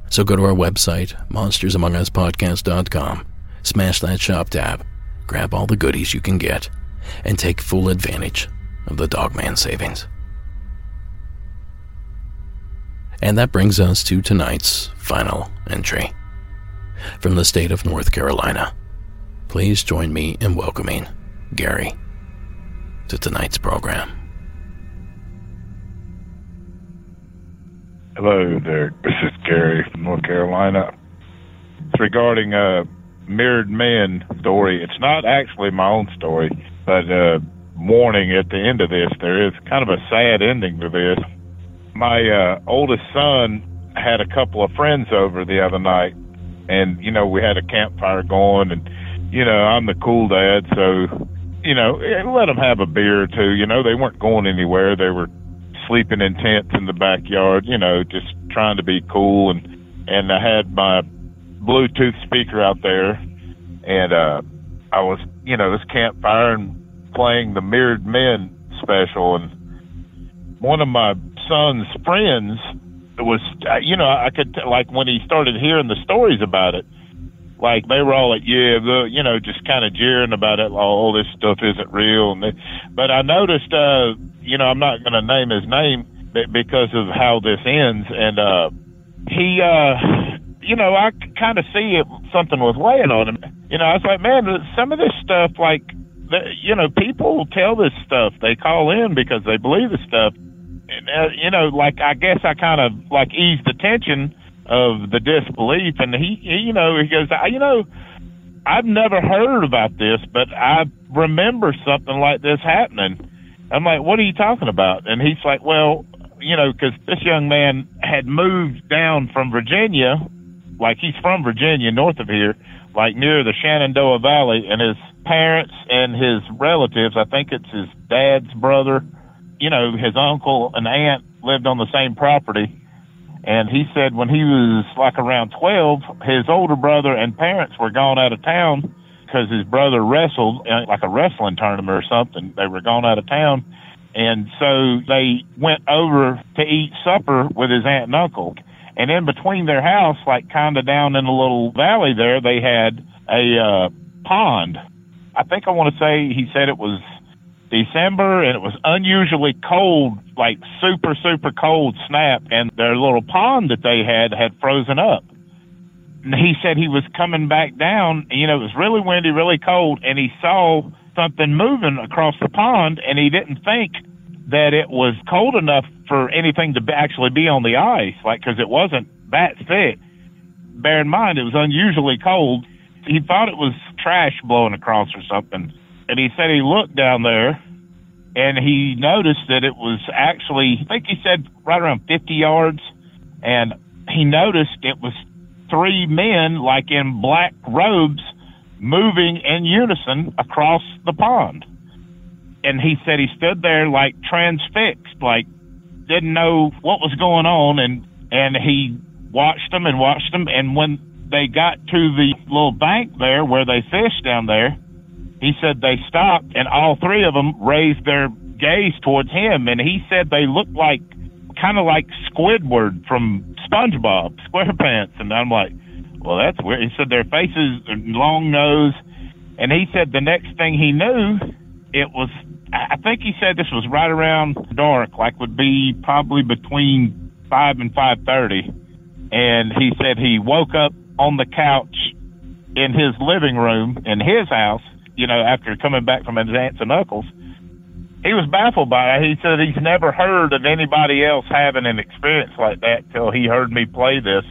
So go to our website, monstersamonguspodcast.com, smash that shop tab, grab all the goodies you can get, and take full advantage of the Dogman savings. And that brings us to tonight's final entry. From the state of North Carolina, please join me in welcoming Gary to tonight's program. Hello there. This is Gary from North Carolina. It's regarding a mirrored men story. It's not actually my own story, but uh, warning at the end of this, there is kind of a sad ending to this. My uh, oldest son had a couple of friends over the other night, and you know we had a campfire going, and you know I'm the cool dad, so you know let them have a beer or two. You know they weren't going anywhere; they were sleeping in tents in the backyard. You know, just trying to be cool, and and I had my Bluetooth speaker out there, and uh, I was you know this campfire and playing the Mirrored Men special, and one of my son's friends was, uh, you know, I could like when he started hearing the stories about it, like they were all like, yeah, the, you know, just kind of jeering about it. All this stuff isn't real. And they, but I noticed, uh, you know, I'm not going to name his name because of how this ends, and uh, he. uh you know, I kind of see it, something was weighing on him. You know, I was like, man, some of this stuff, like, you know, people tell this stuff. They call in because they believe this stuff and, uh, you know, like I guess I kind of like eased the tension of the disbelief, and he, he you know, he goes, you know, I've never heard about this, but I remember something like this happening. I'm like, what are you talking about? And he's like, well, you know, because this young man had moved down from Virginia, like he's from Virginia, north of here, like near the Shenandoah Valley, and his parents and his relatives, I think it's his dad's brother you know, his uncle and aunt lived on the same property. And he said when he was like around 12, his older brother and parents were gone out of town because his brother wrestled uh, like a wrestling tournament or something. They were gone out of town. And so they went over to eat supper with his aunt and uncle. And in between their house, like kind of down in a little valley there, they had a uh, pond. I think I want to say he said it was December and it was unusually cold, like super, super cold snap, and their little pond that they had had frozen up. He said he was coming back down, you know, it was really windy, really cold, and he saw something moving across the pond, and he didn't think that it was cold enough for anything to actually be on the ice, like, because it wasn't that thick. Bear in mind, it was unusually cold. He thought it was trash blowing across or something and he said he looked down there and he noticed that it was actually, I think he said right around 50 yards, and he noticed it was three men, like in black robes, moving in unison across the pond. And he said he stood there like transfixed, like didn't know what was going on, and and he watched them and watched them, and when they got to the little bank there where they fish down there, he said they stopped and all three of them raised their gaze towards him. And he said they looked like kind of like Squidward from SpongeBob SquarePants. And I'm like, well that's weird. He said their faces long nose. And he said the next thing he knew it was I think he said this was right around dark like would be probably between 5 and 5:30 and he said he woke up on the couch in his living room in his house you know, after coming back from his aunts and uncles, he was baffled by it. He said he's never heard of anybody else having an experience like that till he heard me play this,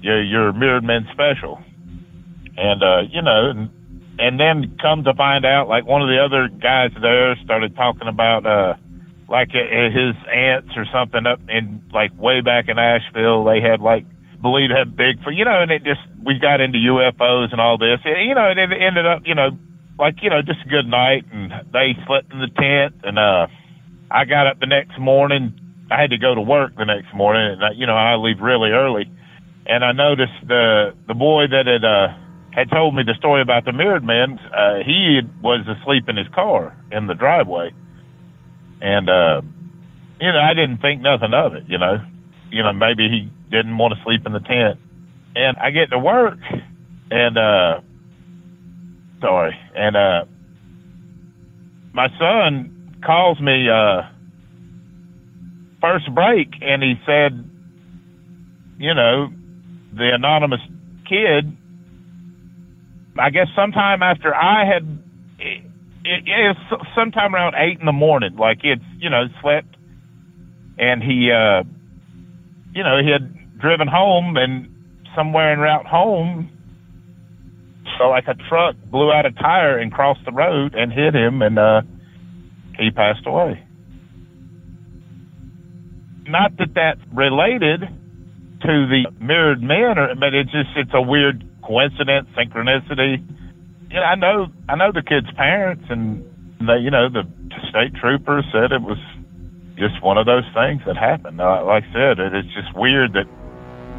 your, your Mirrored Men special. And, uh, you know, and, and then come to find out, like one of the other guys there started talking about, uh, like uh, his aunts or something up in like way back in Asheville, they had like believe had Bigfoot, you know, and it just we got into UFOs and all this, you know, and it ended up, you know, like you know just a good night and they slept in the tent and uh I got up the next morning. I had to go to work the next morning and I, you know I leave really early. And I noticed the the boy that had uh had told me the story about the mirrored man uh he was asleep in his car in the driveway. And uh you know I didn't think nothing of it you know. You know maybe he didn't want to sleep in the tent. And I get to work and uh story. And uh, my son calls me uh, first break, and he said, you know, the anonymous kid. I guess sometime after I had, it, it, it was sometime around eight in the morning. Like it's, you know, slept, and he uh, you know, he had driven home and somewhere en route home, so like a truck blew out a tire and crossed the road and hit him, and uh, he passed away. Not that that's related to the mirrored men, or, but it's just it's a weird coincidence, synchronicity. You know, I know I know the kid's parents, and they, you know, the state trooper said it was just one of those things that happened. Like I said, it, it's just weird that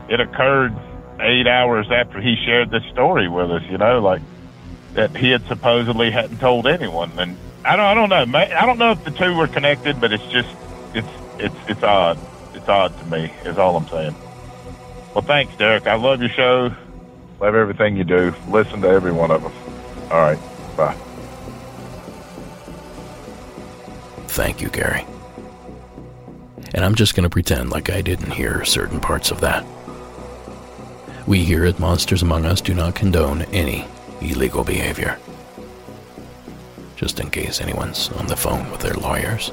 it occurred eight hours after he shared this story with us. You know, like that he had supposedly hadn't told anyone, and I don't, I don't know. I don't know if the two were connected, but it's just, it's, it's, it's odd. It's odd to me. Is all I'm saying. Well, thanks, Derek. I love your show. Love everything you do. Listen to every one of them. All right. Bye. Thank you, Gary. And I'm just going to pretend like I didn't hear certain parts of that. We here at Monsters Among Us do not condone any illegal behavior. Just in case anyone's on the phone with their lawyers.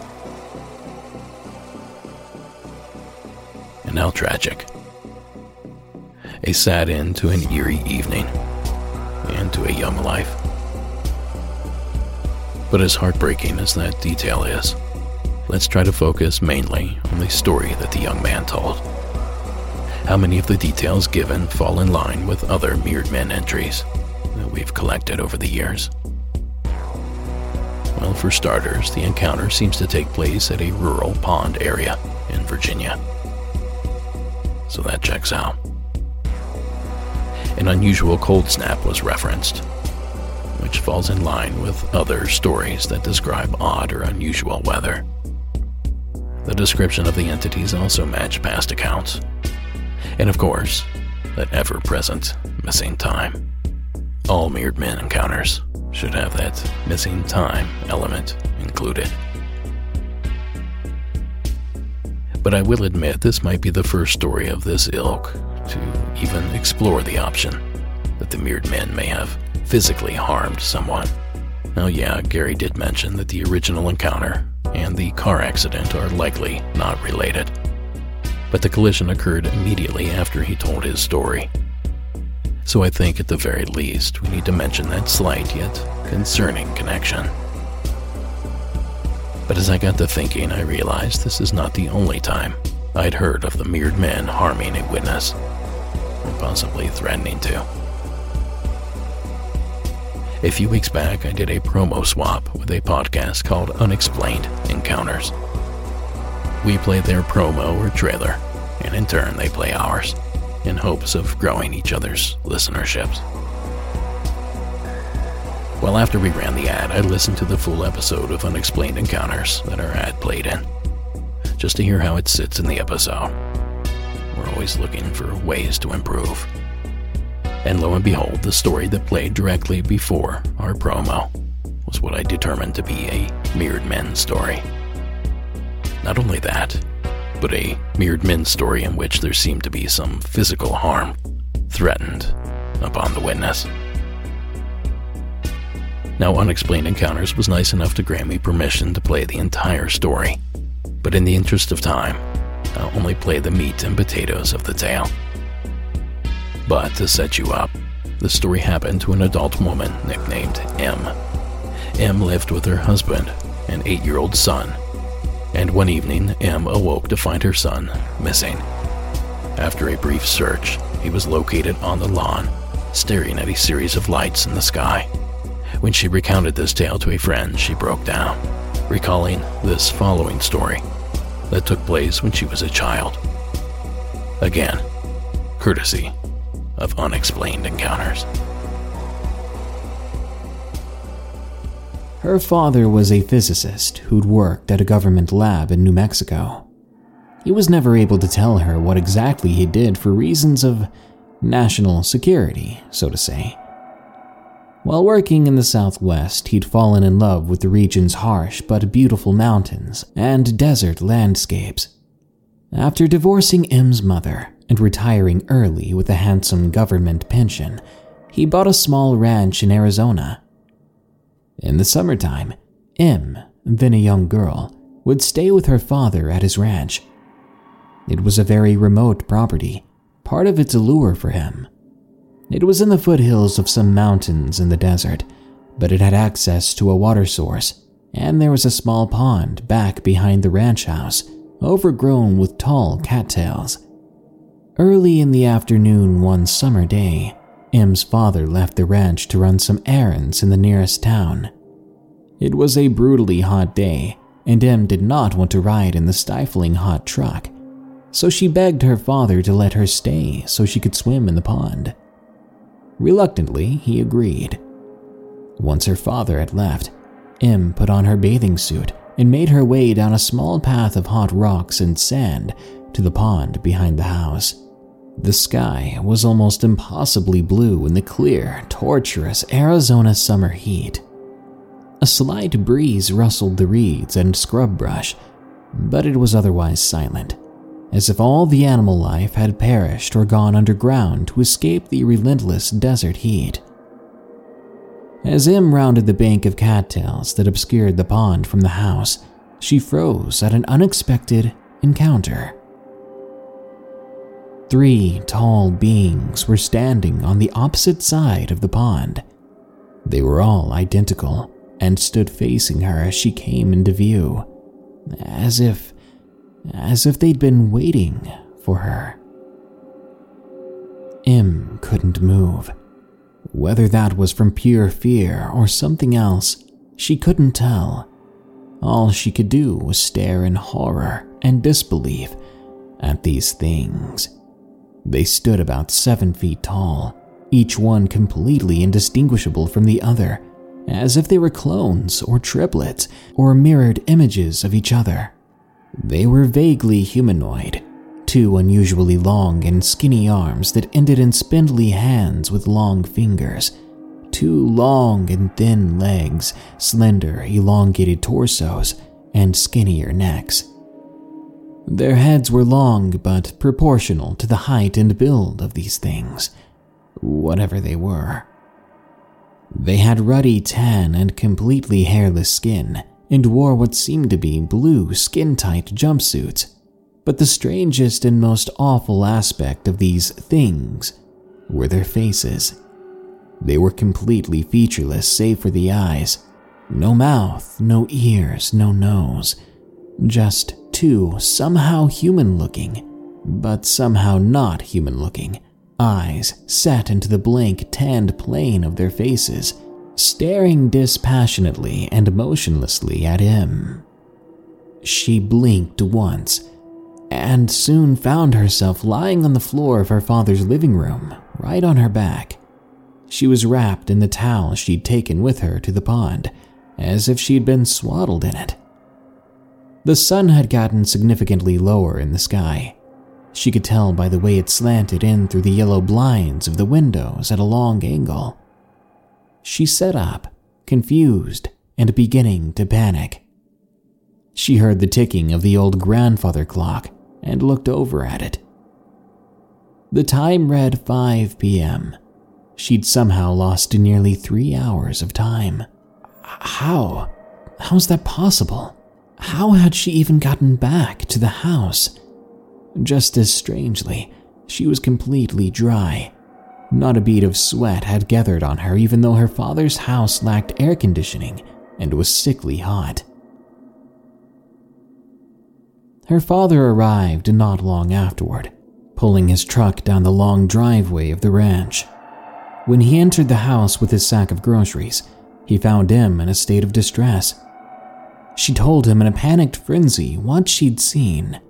And now, tragic. A sad end to an eerie evening and to a young life. But as heartbreaking as that detail is, let's try to focus mainly on the story that the young man told. How many of the details given fall in line with other Mirrored Men entries that we've collected over the years? Well, for starters, the encounter seems to take place at a rural pond area in Virginia. So that checks out. An unusual cold snap was referenced, which falls in line with other stories that describe odd or unusual weather. The description of the entities also match past accounts. And of course, that ever present missing time. All Mirrored Men encounters should have that missing time element included. But I will admit this might be the first story of this ilk to even explore the option that the Mirrored Men may have physically harmed someone. Now, yeah, Gary did mention that the original encounter and the car accident are likely not related. But the collision occurred immediately after he told his story. So I think at the very least we need to mention that slight yet concerning connection. But as I got to thinking, I realized this is not the only time I'd heard of the mirrored men harming a witness, or possibly threatening to. A few weeks back, I did a promo swap with a podcast called Unexplained Encounters. We play their promo or trailer, and in turn, they play ours, in hopes of growing each other's listenerships. Well, after we ran the ad, I listened to the full episode of Unexplained Encounters that our ad played in, just to hear how it sits in the episode. We're always looking for ways to improve. And lo and behold, the story that played directly before our promo was what I determined to be a Mirrored Men story. Not only that, but a Mirrored Men story in which there seemed to be some physical harm threatened upon the witness. Now, Unexplained Encounters was nice enough to grant me permission to play the entire story, but in the interest of time, I'll only play the meat and potatoes of the tale. But to set you up, the story happened to an adult woman nicknamed M. M lived with her husband and eight year old son, and one evening M awoke to find her son missing. After a brief search, he was located on the lawn, staring at a series of lights in the sky. When she recounted this tale to a friend, she broke down, recalling this following story that took place when she was a child. Again, courtesy of unexplained encounters. Her father was a physicist who'd worked at a government lab in New Mexico. He was never able to tell her what exactly he did for reasons of national security, so to say. While working in the Southwest, he'd fallen in love with the region's harsh but beautiful mountains and desert landscapes. After divorcing M's mother and retiring early with a handsome government pension, he bought a small ranch in Arizona. In the summertime, M, then a young girl, would stay with her father at his ranch. It was a very remote property, part of its allure for him. It was in the foothills of some mountains in the desert, but it had access to a water source, and there was a small pond back behind the ranch house, overgrown with tall cattails. Early in the afternoon one summer day, M's father left the ranch to run some errands in the nearest town. It was a brutally hot day, and M did not want to ride in the stifling hot truck, so she begged her father to let her stay so she could swim in the pond. Reluctantly, he agreed. Once her father had left, M put on her bathing suit and made her way down a small path of hot rocks and sand to the pond behind the house. The sky was almost impossibly blue in the clear, torturous Arizona summer heat. A slight breeze rustled the reeds and scrub brush, but it was otherwise silent, as if all the animal life had perished or gone underground to escape the relentless desert heat. As M rounded the bank of cattails that obscured the pond from the house, she froze at an unexpected encounter. Three tall beings were standing on the opposite side of the pond. They were all identical and stood facing her as she came into view, as if as if they'd been waiting for her. M couldn't move. Whether that was from pure fear or something else, she couldn't tell. All she could do was stare in horror and disbelief at these things. They stood about seven feet tall, each one completely indistinguishable from the other, as if they were clones or triplets or mirrored images of each other. They were vaguely humanoid, two unusually long and skinny arms that ended in spindly hands with long fingers, two long and thin legs, slender, elongated torsos, and skinnier necks. Their heads were long but proportional to the height and build of these things, whatever they were. They had ruddy tan and completely hairless skin, and wore what seemed to be blue skin tight jumpsuits. But the strangest and most awful aspect of these things were their faces. They were completely featureless save for the eyes. No mouth, no ears, no nose. Just two somehow human looking, but somehow not human looking, eyes set into the blank tanned plane of their faces, staring dispassionately and motionlessly at him. She blinked once and soon found herself lying on the floor of her father's living room, right on her back. She was wrapped in the towel she'd taken with her to the pond, as if she'd been swaddled in it. The sun had gotten significantly lower in the sky. She could tell by the way it slanted in through the yellow blinds of the windows at a long angle. She sat up, confused and beginning to panic. She heard the ticking of the old grandfather clock and looked over at it. The time read 5 p.m. She'd somehow lost nearly three hours of time. How? How's that possible? How had she even gotten back to the house? Just as strangely, she was completely dry. Not a bead of sweat had gathered on her, even though her father's house lacked air conditioning and was sickly hot. Her father arrived not long afterward, pulling his truck down the long driveway of the ranch. When he entered the house with his sack of groceries, he found him in a state of distress. She told him in a panicked frenzy what she'd seen,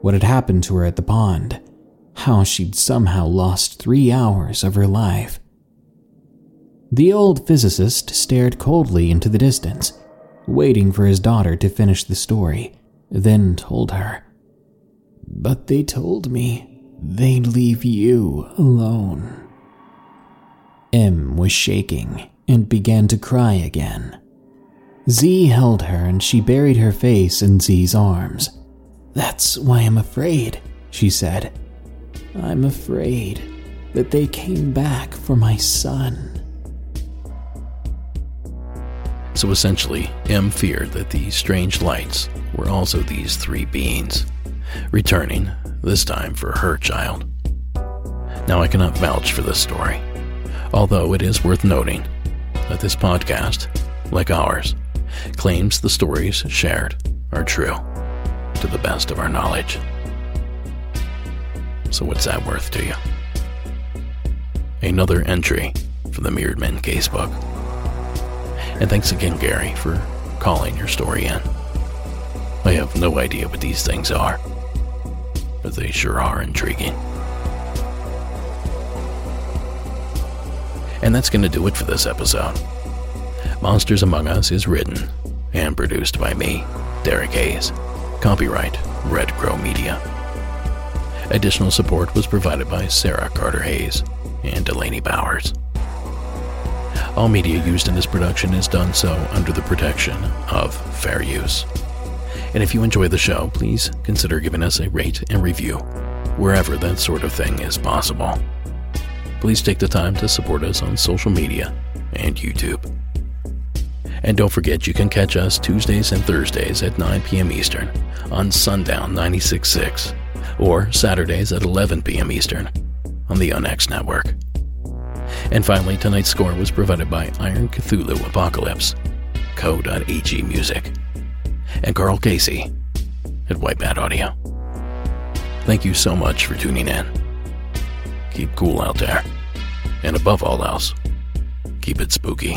what had happened to her at the pond, how she'd somehow lost three hours of her life. The old physicist stared coldly into the distance, waiting for his daughter to finish the story, then told her. But they told me they'd leave you alone. M was shaking and began to cry again. Z held her and she buried her face in Z's arms. That's why I'm afraid, she said. I'm afraid that they came back for my son. So essentially, M feared that these strange lights were also these three beings, returning, this time for her child. Now, I cannot vouch for this story, although it is worth noting that this podcast, like ours, claims the stories shared are true to the best of our knowledge. So, what's that worth to you? Another entry for the Mirrored Men casebook. And thanks again, Gary, for calling your story in. I have no idea what these things are, but they sure are intriguing. And that's going to do it for this episode. Monsters Among Us is written and produced by me, Derek Hayes. Copyright Red Crow Media. Additional support was provided by Sarah Carter Hayes and Delaney Bowers. All media used in this production is done so under the protection of fair use. And if you enjoy the show, please consider giving us a rate and review wherever that sort of thing is possible. Please take the time to support us on social media and YouTube. And don't forget, you can catch us Tuesdays and Thursdays at 9 p.m. Eastern on Sundown 96.6 or Saturdays at 11 p.m. Eastern on the UNX network. And finally, tonight's score was provided by Iron Cthulhu Apocalypse, Co.ag Music, and Karl Casey at White Bat Audio. Thank you so much for tuning in. Keep cool out there. And above all else, keep it spooky.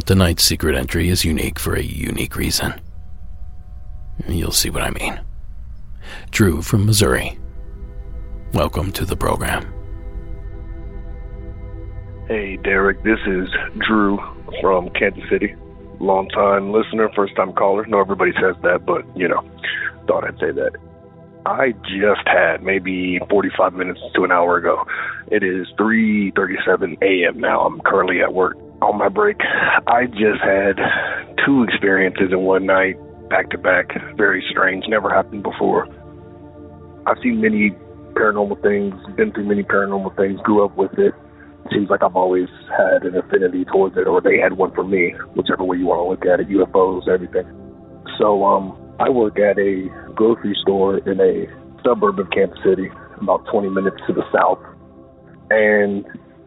Tonight's secret entry is unique for a unique reason. You'll see what I mean. Drew from Missouri. Welcome to the program. Hey, Derek, this is Drew from Kansas City. Long time listener, first time caller. No, everybody says that, but, you know, thought I'd say that. I just had maybe 45 minutes to an hour ago. It is 3:37 a.m. now. I'm currently at work on my break. I just had two experiences in one night, back to back. Very strange. Never happened before. I've seen many paranormal things, been through many paranormal things, grew up with it. Seems like I've always had an affinity towards it, or they had one for me, whichever way you want to look at it. UFOs, everything. So, um, I work at a grocery store in a suburb of Kansas City, about 20 minutes to the south. And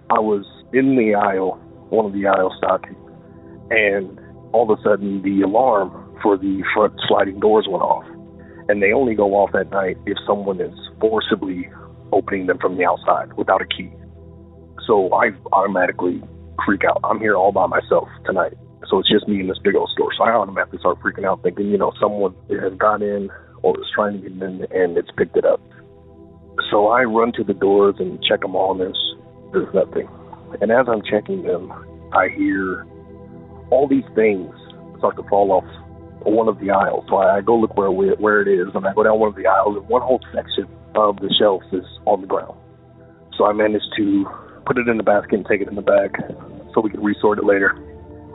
I was in the aisle, one of the aisle stocking, and all of a sudden the alarm for the front sliding doors went off. And they only go off at night if someone is forcibly opening them from the outside without a key. So I automatically freak out. I'm here all by myself tonight. So it's just me in this big old store. So I automatically start freaking out, thinking, you know, someone has got in or is trying to get in and it's picked it up. So I run to the doors and check them all, and there's there's nothing. And as I'm checking them, I hear all these things start to fall off one of the aisles. So I go look where where it is, and I go down one of the aisles, and one whole section of the shelf is on the ground. So I managed to put it in the basket and take it in the bag so we can resort it later.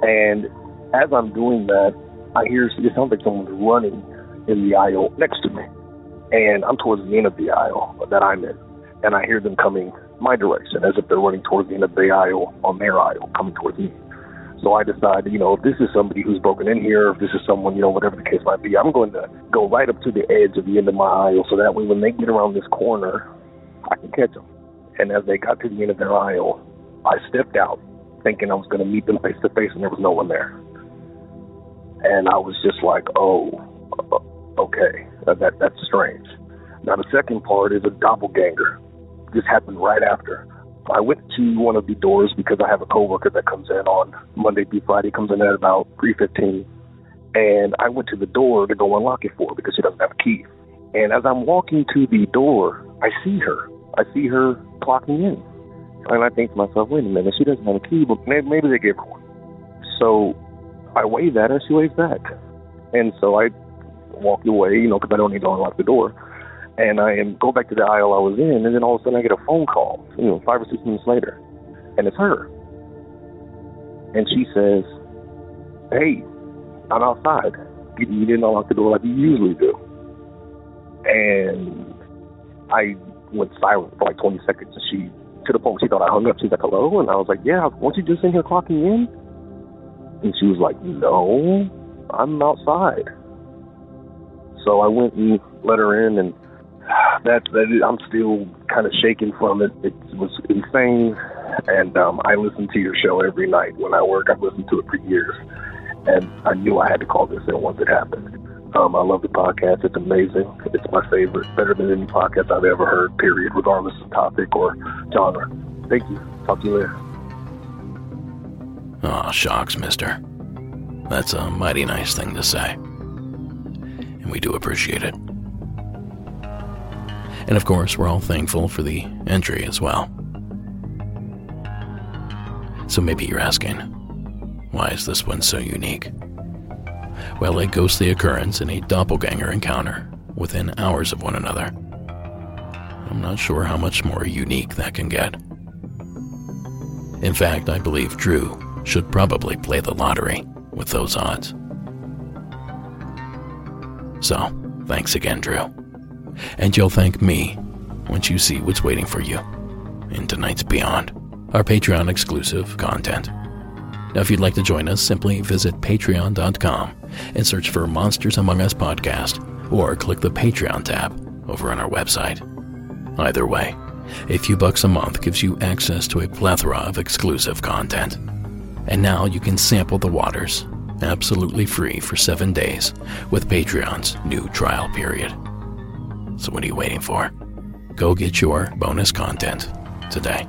And as I'm doing that, I hear it sounds like someone's running in the aisle next to me. And I'm towards the end of the aisle that I'm in. And I hear them coming my direction as if they're running towards the end of the aisle on their aisle, coming towards me. So I decide, you know, if this is somebody who's broken in here, if this is someone, you know, whatever the case might be, I'm going to go right up to the edge of the end of my aisle so that way when they get around this corner, I can catch them. And as they got to the end of their aisle, I stepped out thinking I was going to meet them face to face, and there was no one there. And I was just like, oh, uh, okay, that, that that's strange. Now the second part is a doppelganger. This happened right after. I went to one of the doors because I have a coworker that comes in on Monday through Friday, comes in at about three fifteen, And I went to the door to go unlock it for her because she doesn't have a key. And as I'm walking to the door, I see her. I see her clocking in. And I think to myself, wait a minute, she doesn't have a key, but maybe, maybe they gave her one. So I wave at her, she waves back. And so I walk away, you know, because I don't need to unlock the door. And I am go back to the aisle I was in, and then all of a sudden I get a phone call, you know, five or six minutes later, and it's her. And she says, "Hey, I'm outside. You, didn't unlock the door like you usually do." And I went silent for like 20 seconds, and she, to the point where she thought I hung up. She's like, "Hello," and I was like, "Yeah, weren't you just in here clocking in?" And she was like, "No, I'm outside." So I went and let her in, and that, that I'm still kind of shaking from it. It was insane, and um, I listen to your show every night when I work. I've listened to it for years, and I knew I had to call this in once it happened. Um, I love the podcast. It's amazing. It's my favorite, better than any podcast I've ever heard. Period, regardless of topic or genre. Thank you. Talk to you later. Aw, shocks, mister. That's a mighty nice thing to say. And we do appreciate it. And of course, we're all thankful for the entry as well. So maybe you're asking, why is this one so unique? Well, a ghostly occurrence and a doppelganger encounter within hours of one another. I'm not sure how much more unique that can get. In fact, I believe Drew should probably play the lottery with those odds. So, thanks again, Drew. And you'll thank me once you see what's waiting for you in tonight's Beyond, our Patreon exclusive content. Now, if you'd like to join us, simply visit patreon.com and search for Monsters Among Us podcast, or click the Patreon tab over on our website. Either way, a few bucks a month gives you access to a plethora of exclusive content. And now you can sample the waters absolutely free for seven days with Patreon's new trial period. So, what are you waiting for? Go get your bonus content today.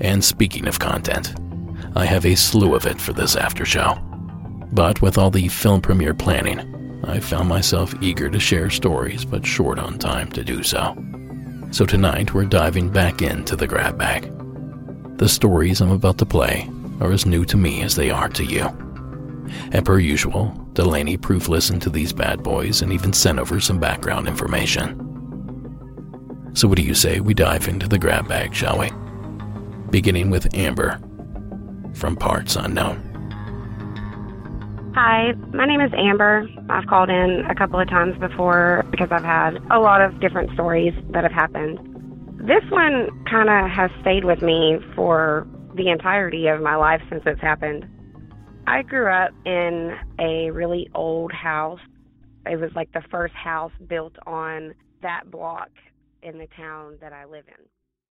And speaking of content, I have a slew of it for this after show. But with all the film premiere planning, I found myself eager to share stories but short on time to do so. So tonight we're diving back into the grab bag. The stories I'm about to play are as new to me as they are to you. And per usual, Delaney proof listened to these bad boys and even sent over some background information. So, what do you say we dive into the grab bag, shall we? Beginning with Amber from Parts Unknown. Hi, my name is Amber. I've called in a couple of times before because I've had a lot of different stories that have happened. This one kind of has stayed with me for the entirety of my life since it's happened. I grew up in a really old house. It was like the first house built on that block in the town that I live in.